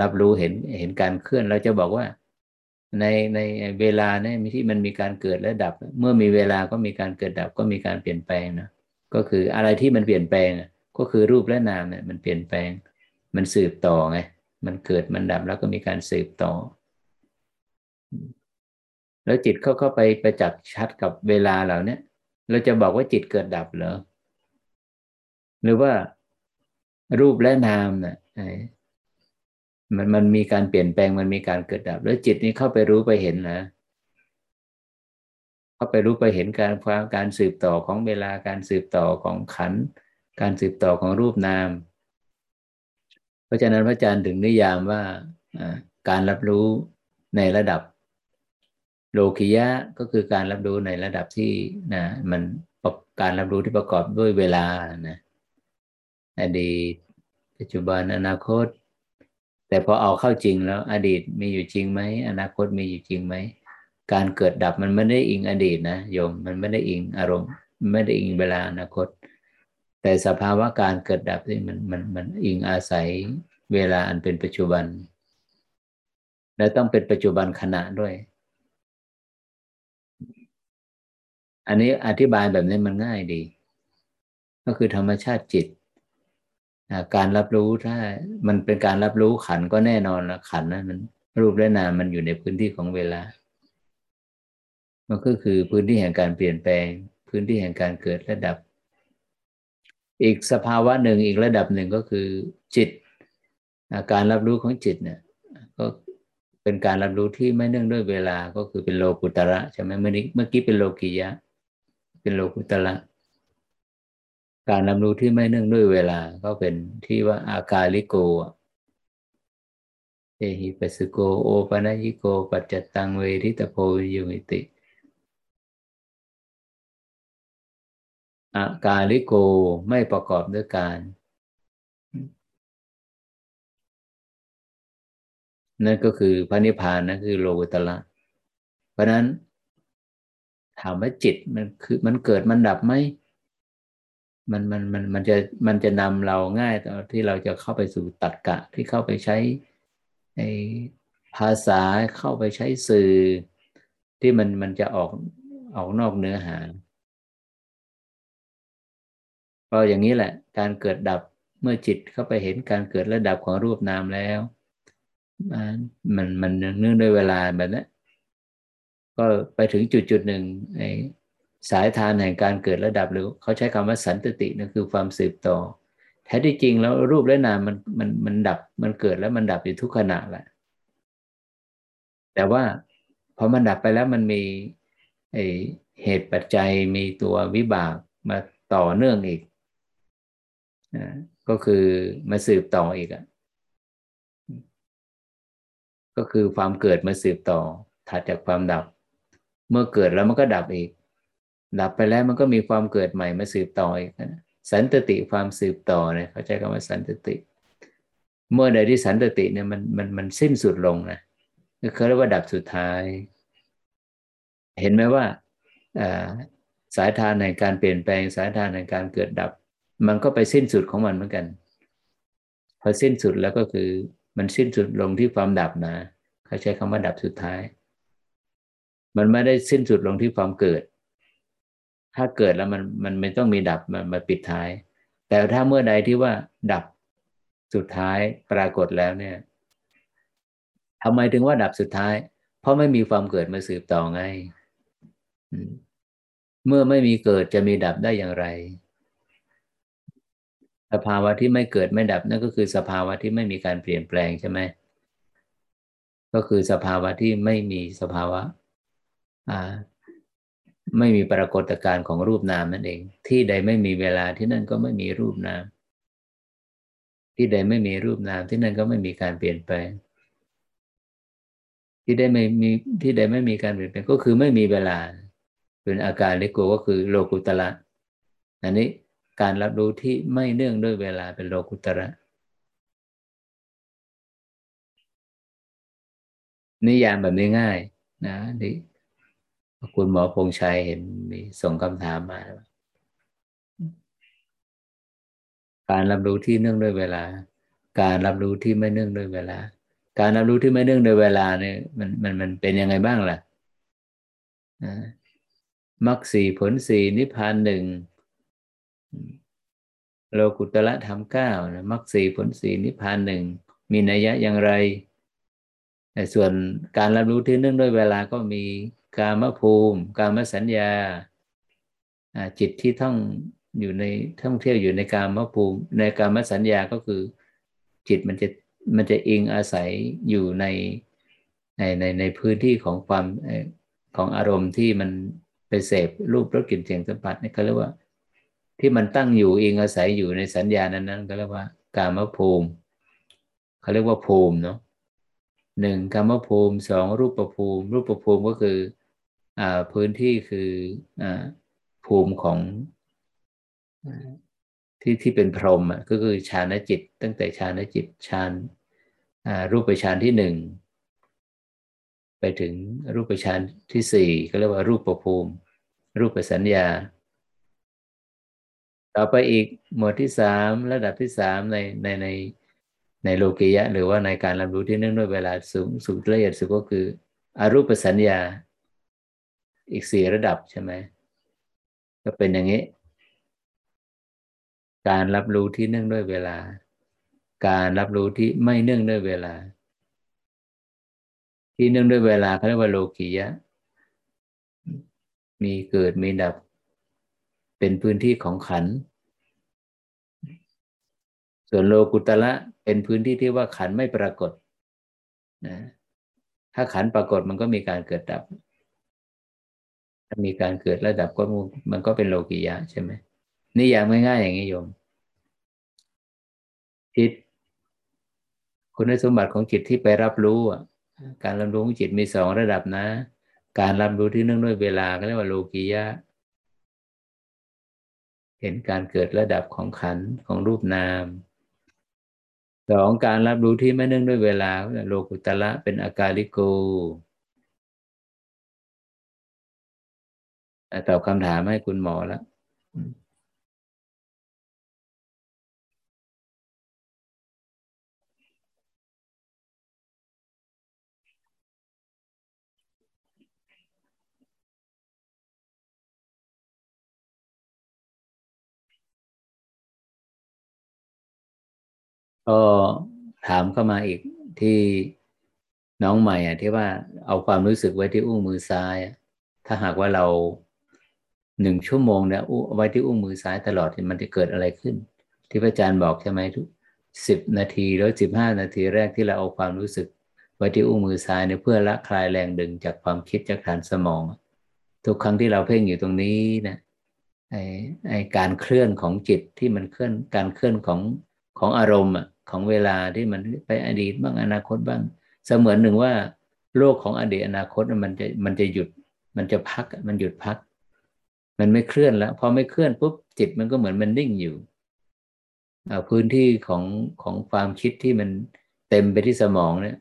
รับรู้เห็นเห็นการเคลื่อนเราจะบอกว่า ในในเวลาเนี่ยที่มันมีการเกิดและดับ เมื่อมีเวลาก็มีการเกิดดับก็มีการเปลี่ยนแปลงนะก็คืออะไรที่มันเปลี่ยนแปลงก็คือรูปและนามเนี่ยมันเปลี่ยนแปลง มันสืบต่อไงมันเกิดมันดับแล้วก็มีการสืบต่อ แล้วจิตเข้าเข้าไปประจักษ์ชัดกับเวลาเหล่านี้เราจะบอกว่าจิตเกิดดับเหรอ หรือว่ารูปและนามเนะ่ยมันมันมีการเปลี่ยนแปลงมันมีการเกิดดับ แล้วจิตนี้เข้าไปรู้ไปเห็นนะเข้าไปรู้ไปเห็นการความการสืบต่อของเวลาการสืบต่อของขัน การสืบต่อของรูปนาม เพราะฉะนั้นพระอาจารย์ถึงนิยามว่าการรับรู้ในระดับโลคิยะก็คือการรับรู้ในระดับที่นะมันการรับรู้ที่ประกอบด้วยเวลานะ อดีต ปัจจุบันอนาคต แต่พอเอาเข้าจริงแล้ว อดีตมีอยู่จริงไหมอนาคตมีอยู่จริงไหมการเกิดดับมันไม่ได้อิงอดีตนะโยมมันไม่ได้อิงอารมณ์ไม่ได้อิงเวลาอนาคต แต่สภาวะการเกิดดับนี่มันมันมันอิงอาศัยเวลาอันเป็นปัจจุบัน และต้องเป็นปัจจุบันขณะด้วย อันนี้อธิบายแบบนี้มันง่ายดี ก็คือธรรมชาติจิต การรับรู้ถ้ามันเป็นการรับรู้ขันก็แน่นอนละขันนั้นมันรูปและนามมันอยู่ในพื้นที่ของเวลา มันก็คือพื้นที่แห่งการเปลี่ยนแปลง พื้นที่แห่งการเกิดระดับ อีกสภาวะหนึ่งอีกระดับหนึ่งก็คือจิตการรับรู้ของจิตเนี่ยก็เป็นการรับรู้ที่ไม่เนื่องด้วยเวลาก็คือเป็นโลกุตระใช่ไหมเมื่อนี้เมื่อกี้เป็นโลกิยะ เป็นโลกุตละ การนำรู้ที่ไม่เนื่องด้วยเวลา ก็เป็นที่ว่าอากาลิโกเอหิปัสโกโอปนัญิโก ปัจจตังเวทิตโพยุมิติอากาลิโกไม่ประกอบด้วยการนั่นก็คือพระนิพพานนั่นคือโลกุตละ เพราะนั้น ถามว่าจิตมันคือมันเกิดมันดับไหม มันมันมันมันจะมันจะนำเราง่ายตอนที่เราจะเข้าไปสู่ตัดกะที่เข้าไปใช้ในภาษาเข้าไปใช้สื่อ ที่มันมันจะออกออกนอกเนื้อหาก็อย่างนี้แหละ การเกิดดับเมื่อจิตเข้าไปเห็นการเกิดและดับของรูปนามแล้วมันมันเนื่องด้วยเวลาแบบนี้ก็ไปถึงจุดจุดหนึ่งไอ้ สายทานแห่งการเกิดระดับหรือเขาใช้คำว่าสันตตินั่นคือความสืบต่อ แท้ที่จริงแล้วรูปและนามมันมันมันดับมันเกิดแล้วมันดับอยู่ทุกขณะแหละ แต่ว่าพอมันดับไปแล้วมันมีเหตุปัจจัยมีตัววิบากมาต่อเนื่องอีกก็คือมาสืบต่ออีกอะก็คือความเกิดมาสืบต่อถัดจากความดับ เมื่อเกิดแล้วมันก็ดับอีก ดับไปแล้วมันก็มีความเกิดใหม่มาสืบต่ออีกนะสันตติความสืบต่อเนี่ยเขาใช้คำว่าสันตติ เมื่อใดที่สันตติเนี่ยมันมันมันสิ้นสุดลงนะคือเรียกว่าดับสุดท้าย เห็นไหมว่าสายทานในการเปลี่ยนแปลงสายทานในการเกิดดับ มันก็ไปสิ้นสุดของมันเหมือนกัน พอสิ้นสุดแล้วก็คือมันสิ้นสุดลงที่ความดับนะเขาใช้คำว่าดับสุดท้าย มันไม่ได้สิ้นสุดลงที่ความเกิด ถ้าเกิดแล้วมันมันไม่ต้องมีดับมันมาปิดท้าย แต่ถ้าเมื่อใดที่ว่าดับสุดท้ายปรากฏแล้วเนี่ยทำไมถึงว่าดับสุดท้าย เพราะไม่มีความเกิดมาสืบต่อไงเมื่อไม่มีเกิดจะมีดับได้อย่างไร สภาวะที่ไม่เกิดไม่ดับนั่นก็คือสภาวะที่ไม่มีการเปลี่ยนแปลงใช่ไหมก็คือสภาวะที่ไม่มีสภาวะอ่า ไม่มีปรากฏการณ์ของรูปนามนั่นเอง ที่ใดไม่มีเวลาที่นั่นก็ไม่มีรูปนาม ที่ใดไม่มีรูปนามที่นั่นก็ไม่มีการเปลี่ยนแปลง ที่ใดไม่มีที่ใดไม่มีการเปลี่ยนแปลงก็คือไม่มีเวลา เป็นอาการเลโกก็คือโลกุตละอันนี้การรับรู้ที่ไม่เนื่องด้วยเวลาเป็นโลกุตระนิยามแบบนี้ง่ายนะนี่ คุณหมอพงชัยเห็นมีส่งคำถามมา การรับรู้ที่เนื่องด้วยเวลา การรับรู้ที่ไม่เนื่องด้วยเวลา การรับรู้ที่ไม่เนื่องด้วยเวลาเนี่ยมันมันมันเป็นยังไงบ้างล่ะมรรคสี่ผลสี่นิพพานหนึ่งโลกุตละธรรมเก้ามรรคสีผลสีนิพพานหนึ่งมีนัยยะอย่างไรแต่ส่วนการรับรู้ที่เนื่องด้วยเวลาก็มี กามภูมิ กามสัญญาจิตที่ท่องอยู่ในท่องเที่ยวอยู่ในกามภูมิ ในกามสัญญาก็คือ จิตมันจะมันจะอิงอาศัยอยู่ในในในในพื้นที่ของความของอารมณ์ที่มันไปเสพรูปรสกลิ่นเสียงสัมผัสนี่เขาเรียกว่า ที่มันตั้งอยู่อิงอาศัยอยู่ในสัญญานั้นนั้นก็เรียกว่ากามภูมิเขาเรียกว่าภูมิเนาะหนึ่งกามภูมิสองรูปภูมิ รูปภูมิก็คือ พื้นที่คืออภูมิของที่ที่เป็นพรหมก็คือฌานจิต ตั้งแต่ฌานจิตฌานรูปฌานที่หนึ่งไปถึงรูปฌานที่สี่ก็เรียกว่ารูปประภูมิ รูปสัญญา ต่อไปอีกหมวดที่สามระดับที่สามในในในในโลกิยะ หรือว่าในการรับรู้ที่เนื่องด้วยเวลาสูงสุดละเอียดสุดก็คือ อรูปสัญญา อีกสี่ระดับใช่ไหมก็เป็นอย่างนี้ การรับรู้ที่เนื่องด้วยเวลา การรับรู้ที่ไม่เนื่องด้วยเวลา ที่เนื่องด้วยเวลาเขาเรียกว่าโลกิยะ มีเกิดมีดับ เป็นพื้นที่ของขัน ส่วนโลกุตละเป็นพื้นที่ที่ว่าขันไม่ปรากฏนะถ้าขันปรากฏมันก็มีการเกิดดับ ถ้ามีการเกิดระดับก็มันก็เป็นโลกิยะใช่ไหมนี่อย่างง่ายๆอย่างนี้โยมจิตคุณสมบัติของจิตที่ไปรับรู้การรับรู้ของจิตมีสองระดับนะ การรับรู้ที่เนื่องด้วยเวลาก็เรียกว่าโลกิยะ เห็นการเกิดระดับของขันของรูปนามสองการรับรู้ที่ไม่เนื่องด้วยเวลาโลกุตละเป็นอาการลิโก ตอบคำถามให้คุณหมอแล้วก็ถามเข้ามาอีกที่น้องใหม่อะที่ว่าเอาความรู้สึกไว้ที่อุ้งมือซ้าย ถ้าหากว่าเรา หนึ่งชั่วโมงเนี่ยไว้ที่อุ้งมือซ้ายตลอดมันจะเกิดอะไรขึ้น ที่พระอาจารย์บอกใช่ไหมทุกสิบนาทีแล้วสิบห้านาทีแรกที่เราเอาความรู้สึก ไว้ที่อุ้งมือซ้ายเนี่ยเพื่อละคลายแรงดึงจากความคิดจากฐานสมอง ทุกครั้งที่เราเพ่งอยู่ตรงนี้นะไอ้ไอ้การเคลื่อนของจิตที่มันเคลื่อนการเคลื่อนของของอารมณ์ของเวลาที่มันไปอดีตบ้างอนาคตบ้าง เสมือนหนึ่งว่า โลกของอดีตอนาคตมันจะมันจะหยุดมันจะพักมันหยุดพัก มันไม่เคลื่อนแล้วพอไม่เคลื่อนปุ๊บจิตมันก็เหมือนมันนิ่งอยู่พื้นที่ของของความคิดที่มันเต็มไปที่สมองเนี่ย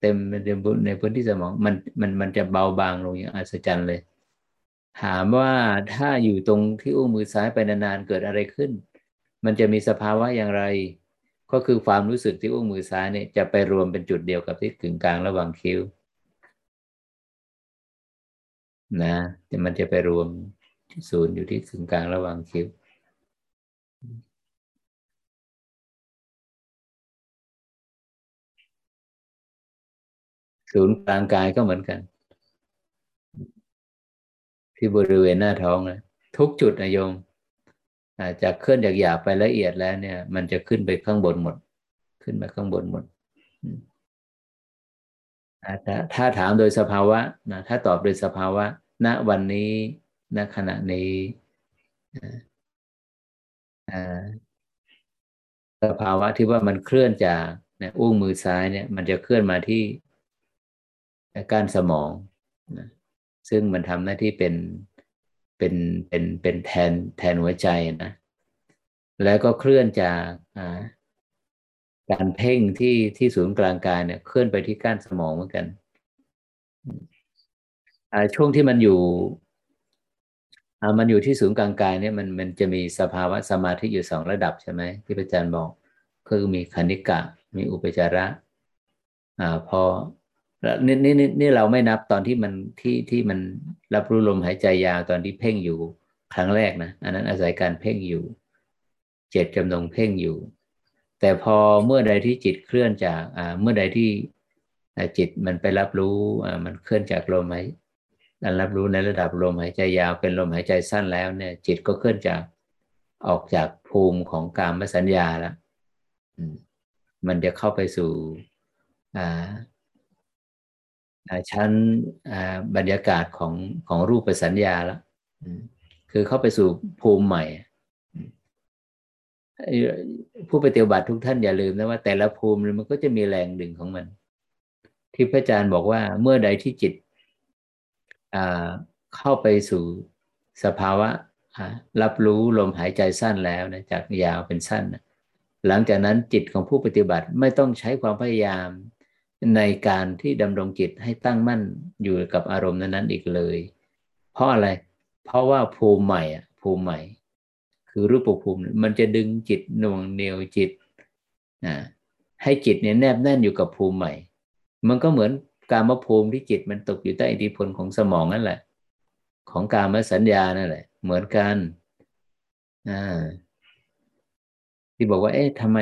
เต็มในพื้นที่สมองมันมันมันจะเบาบางลงอย่างอัศจรรย์เลย ถามว่าถ้าอยู่ตรงที่อุ้งมือซ้ายไปนานๆเกิดอะไรขึ้น มันจะมีสภาวะอย่างไร ก็คือความรู้สึกที่อุ้งมือซ้ายเนี่ยจะไปรวมเป็นจุดเดียวกับที่กึ่งกลางระหว่างคิ้วนะมันจะไปรวม ศูนย์อยู่ที่กึ่งกลางระหว่างคิ้วศูนย์กลางกายก็เหมือนกัน ที่บริเวณหน้าท้องนะทุกจุดนะโยมจากเคลื่อนจากหยาบไปละเอียดแล้วเนี่ย มันจะขึ้นไปข้างบนหมด ขึ้นมาข้างบนหมดถ้าถามโดยสภาวะนะถ้าตอบโดยสภาวะณวันนี้ ณขณะนี้สภาวะที่ว่ามันเคลื่อนจากนี่ยอุ้งมือซ้ายเนี่ย มันจะเคลื่อนมาที่ก้านสมองนะซึ่งมันทำหน้าที่เป็นเป็นเป็นเป็นแทนแทนหัวใจนะ แล้วก็เคลื่อนจากการเพ่งที่ที่ศูนย์กลางกายเนี่ยเคลื่อนไปที่ก้านสมองเหมือนกันช่วงที่มันอยู่ มันอยู่ที่ศูนย์กลางกายเนี่ยมันมันจะมีสภาวะสมาธิอยู่สองระดับใช่ไหมที่พระอาจารย์บอกคือมีคณิกะ มีอุปจาระอ่าพอแล้วนี่นี่นี่เราไม่นับตอนที่มันที่ที่มันรับรู้ลมหายใจยาวตอนที่เพ่งอยู่ครั้งแรกนะอันนั้นอาศัยการเพ่งอยู่ เจ็ดจำนงเพ่งอยู่ แต่พอเมื่อใดที่จิตเคลื่อนจากอ่าเมื่อใดที่จิตมันไปรับรู้อ่ามันเคลื่อนจากลมหาย รับรู้ในระดับลมหายใจยาวเป็นลมหายใจสั้นแล้วเนี่ย จิตก็เคลื่อนจากออกจากภูมิของกามสัญญาแล้วมันจะเข้าไปสู่ชั้นบรรยากาศของของรูปสัญญาแล้วคือเข้าไปสู่ภูมิใหม่ผู้ปฏิบัติทุกท่านอย่าลืมนะว่าแต่ละภูมิมันก็จะมีแรงดึงของมัน ที่พระอาจารย์บอกว่าเมื่อใดที่จิต เข้าไปสู่สภาวะรับรู้ลมหายใจสั้นแล้วนะจากยาวเป็นสั้นหลังจากนั้นจิตของผู้ปฏิบัติไม่ต้องใช้ความพยายามในการที่ดำรงจิตให้ตั้งมั่นอยู่กับอารมณ์นั้นๆอีกเลย เพราะอะไร เพราะว่าภูมิใหม่อะภูมิใหม่ คือรูปภูมิมันจะดึงจิตหน่วงเหนียวจิตนะให้จิตเนี่ยแนบแน่นอยู่กับภูมิใหม่ มันก็เหมือน การมภูมิที่จิตมันตกอยู่ใต้อิทธิพลของสมองนั่นแหละ ของการมสัญญานั่นแหละ เหมือนกันอ่าที่บอกว่า เอ๊ะทำไม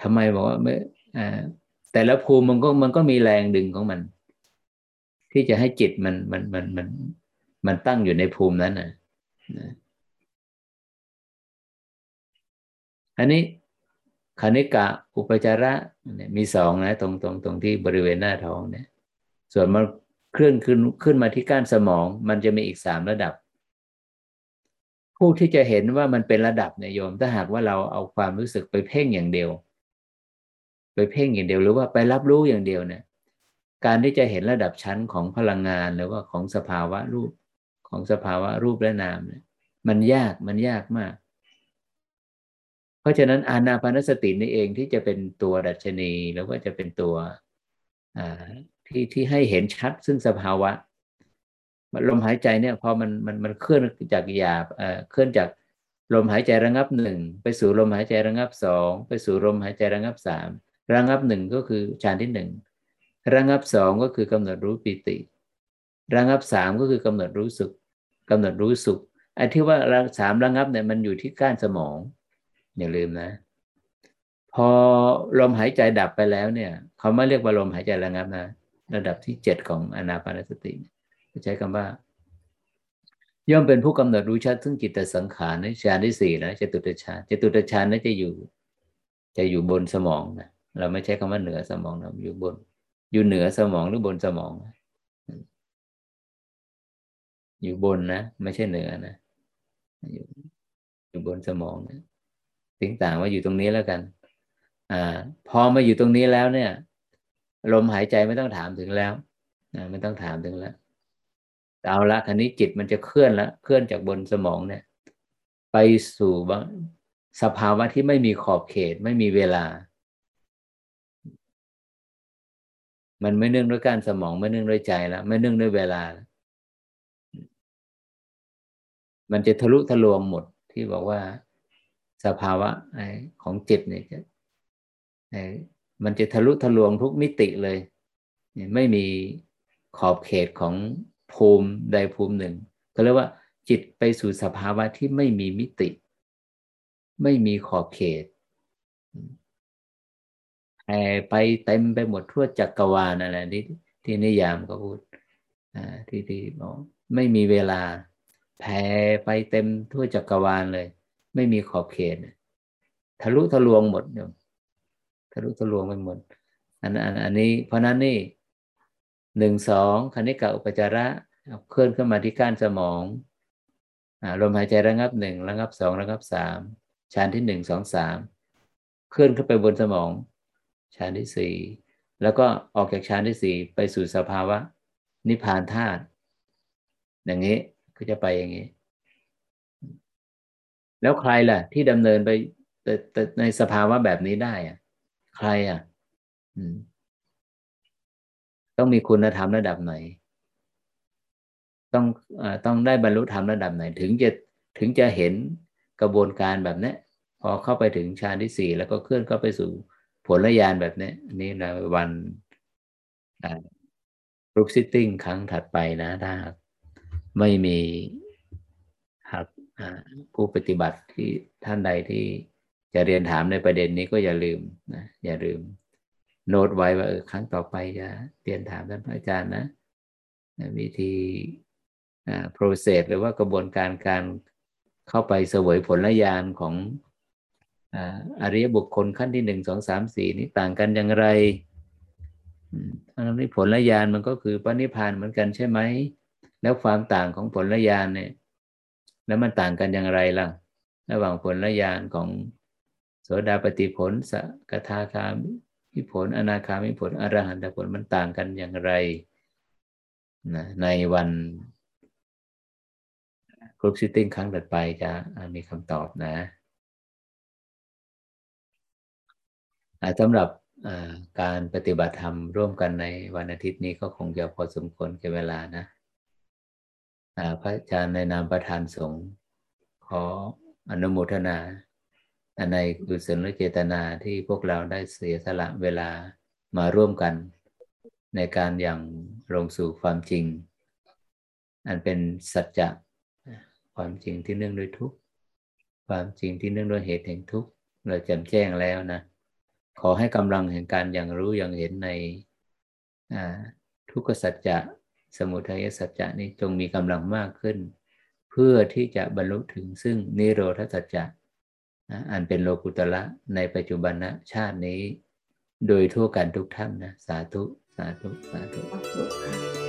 ทำไมบอกว่าเมื่ออ่าแต่ละภูมิมันก็มันก็มีแรงดึงของมัน ที่จะให้จิตมันมันมันมัน มันตั้งอยู่ในภูมินั้นนะอันนี้ คณิกะอุปจาระเนี่ยมีสองนะตรงตรงตรงที่บริเวณหน้าท้องเนี่ย ส่วนมันเคลื่อนขึ้นขึ้นมาที่ก้านสมอง มันจะมีอีกสามระดับ ผู้ที่จะเห็นว่ามันเป็นระดับเนี่ยโยม ถ้าหากว่าเราเอาความรู้สึกไปเพ่งอย่างเดียว ไปเพ่งอย่างเดียวหรือว่าไปรับรู้อย่างเดียวเนี่ย การที่จะเห็นระดับชั้นของพลังงานหรือว่าของสภาวะรูปของสภาวะรูปและนามเนี่ย มันยากมันยากมาก เพราะฉะนั้นอานาปานสตินี่เองที่จะเป็นตัวดัชนีแล้วก็จะเป็นตัวที่ที่ให้เห็นชัดซึ่งสภาวะลมหายใจเนี่ยพอมันมันมันเคลื่อนจากหยาบเคลื่อนจากลมหายใจระงับหนึ่งไปสู่ลมหายใจระงับสองไปสู่ลมหายใจระงับสามระงับหนึ่งก็คือฌานที่หนึ่งระงับสองก็คือกำหนดรู้ปิติ ระงับสามก็คือกำหนดรู้สุขกำหนดรู้สุขไอ้ที่ว่าสามระงับเนี่ยมันอยู่ที่ก้านสมอง อย่าลืมนะ พอลมหายใจดับไปแล้วเนี่ย เขาไม่เรียกว่าลมหายใจระงับนะระดับที่เจ็ดของอนาปานสติใช้คำว่า ย่อมเป็นผู้กำหนดรู้ชัดซึ่งจิตสังขารในฌานที่สี่นะจตุตฌานจตุตฌานนั่นจะอยู่ จะอยู่บนสมองนะเราไม่ใช้คำว่าเหนือสมองนะอยู่บน อยู่เหนือสมองหรือบนสมองนะอยู่บนนะ ไม่ใช่เหนือนะอยู่อยู่บนสมองนะ ถึงต่างว่าอยู่ตรงนี้แล้วกันอ่าพอมาอยู่ตรงนี้แล้วเนี่ย ลมหายใจไม่ต้องถามถึงแล้วนะไม่ต้องถามถึงแล้วเอาละคันนี้จิตมันจะเคลื่อนละเคลื่อนจากบนสมองเนี่ย ไปสู่สภาวะที่ไม่มีขอบเขตไม่มีเวลา มันไม่เนื่องด้วยการสมองไม่เนื่องด้วยใจแล้วไม่เนื่องด้วยเวลา มันจะทะลุทะลวงหมดที่บอกว่า สภาวะของจิตเนี่ยมันจะทะลุทะลวงทุกมิติเลย ไม่มีขอบเขตของภูมิใดภูมิหนึ่งก็เรียกว่าจิตไปสู่สภาวะที่ไม่มีมิติ ไม่มีขอบเขตแผ่ไปเต็มไปหมดทั่วจักรวาลอะไรที่ที่นิยามก็พูดที่ที่บอกไม่มีเวลาแผ่ไปเต็มทั่วจักรวาลเลย ไม่มีขอบเขตทะลุทะลวงหมดเนี่ยทะลุทะลวงไปหมดอันอันอันนี้ เพราะนั้นนี่หนึ่งสองคณิกาอุปจาระเคลื่อนขึ้นมาที่ก้านสมองลมหายใจระงับหนึ่งระงับสองระงับสามชานที่หนึ่งสองสามเคลื่อนขึ้นไปบนสมองชานที่สี่แล้วก็ออกจากชานที่สี่ไปสู่สภาวะ นิพพานธาตุอย่างนี้ก็จะไปอย่างนี้ แล้วใครล่ะ ที่ดำเนินไปในสภาวะแบบนี้ได้อะใครอะต้องมีคุณธรรมระดับไหน ต้องอต้องได้บรรลุธรรมระดับไหน ถึงจะถึงจะเห็นกระบวนการแบบนี้พอเข้าไปถึงฌานที่สี่แล้วก็เคลื่อนเข้าไปสู่ผลญาณแบบนี้นี่ในวันรูปซิตติ้งครั้งถัดไปนะถ้าไม่มี ผู้ปฏิบัติที่ท่านใดที่จะเรียนถามในประเด็นนี้ก็อย่าลืมนะอย่าลืม โน้ตไว้ว่าเออครั้งต่อไปจะเรียนถามท่านอาจารย์นะวิธีอ่า process หรือว่ากระบวนการการเข้าไปเสวยผลญาณของอริยบุคคลขั้นที่หนึ่งสองสามสี่นี้ต่างกันอย่างไรทั้งนี้ผลญาณมันก็คือปณิพานเหมือนกันใช่ไหม แล้วความต่างของผลญาณเนี่ย แล้วมันต่างกันอย่างไรล่ะ ระหว่างผลญาณของโสดาปฏิผลสกทาคามิผล อนาคามิผลอรหันตผลมันต่างกันอย่างไรนะในวัน group sitting ครั้งถัดไปจะมีคำตอบนะสำหรับการปฏิบัติธรรมร่วมกันในวันอาทิตย์นี้ก็คงจะพอสมควรกับเวลานะ พระอาจารย์ในนามประธานสงฆ์ขออนุโมทนาในกุศลเจตนาที่พวกเราได้เสียสละเวลามาร่วมกัน ในการอย่างลงสู่ความจริง อันเป็นสัจจะความจริงที่เนื่องด้วยทุกความจริงที่เนื่องด้วยเหตุแห่งทุกเราแจ่มแจ้งแล้วนะ ขอให้กำลังแห่งการอย่างรู้อย่างเห็นในทุกขสัจจะ สมุทัยสัจจะนี้จงมีกำลังมากขึ้น เพื่อที่จะบรรลุถึงซึ่งนิโรธสัจจะอันเป็นโลกุตละในปัจจุบันนะชาตินี้ โดยทั่วกันทุกท่านนะ สาธุ สาธุ สาธุ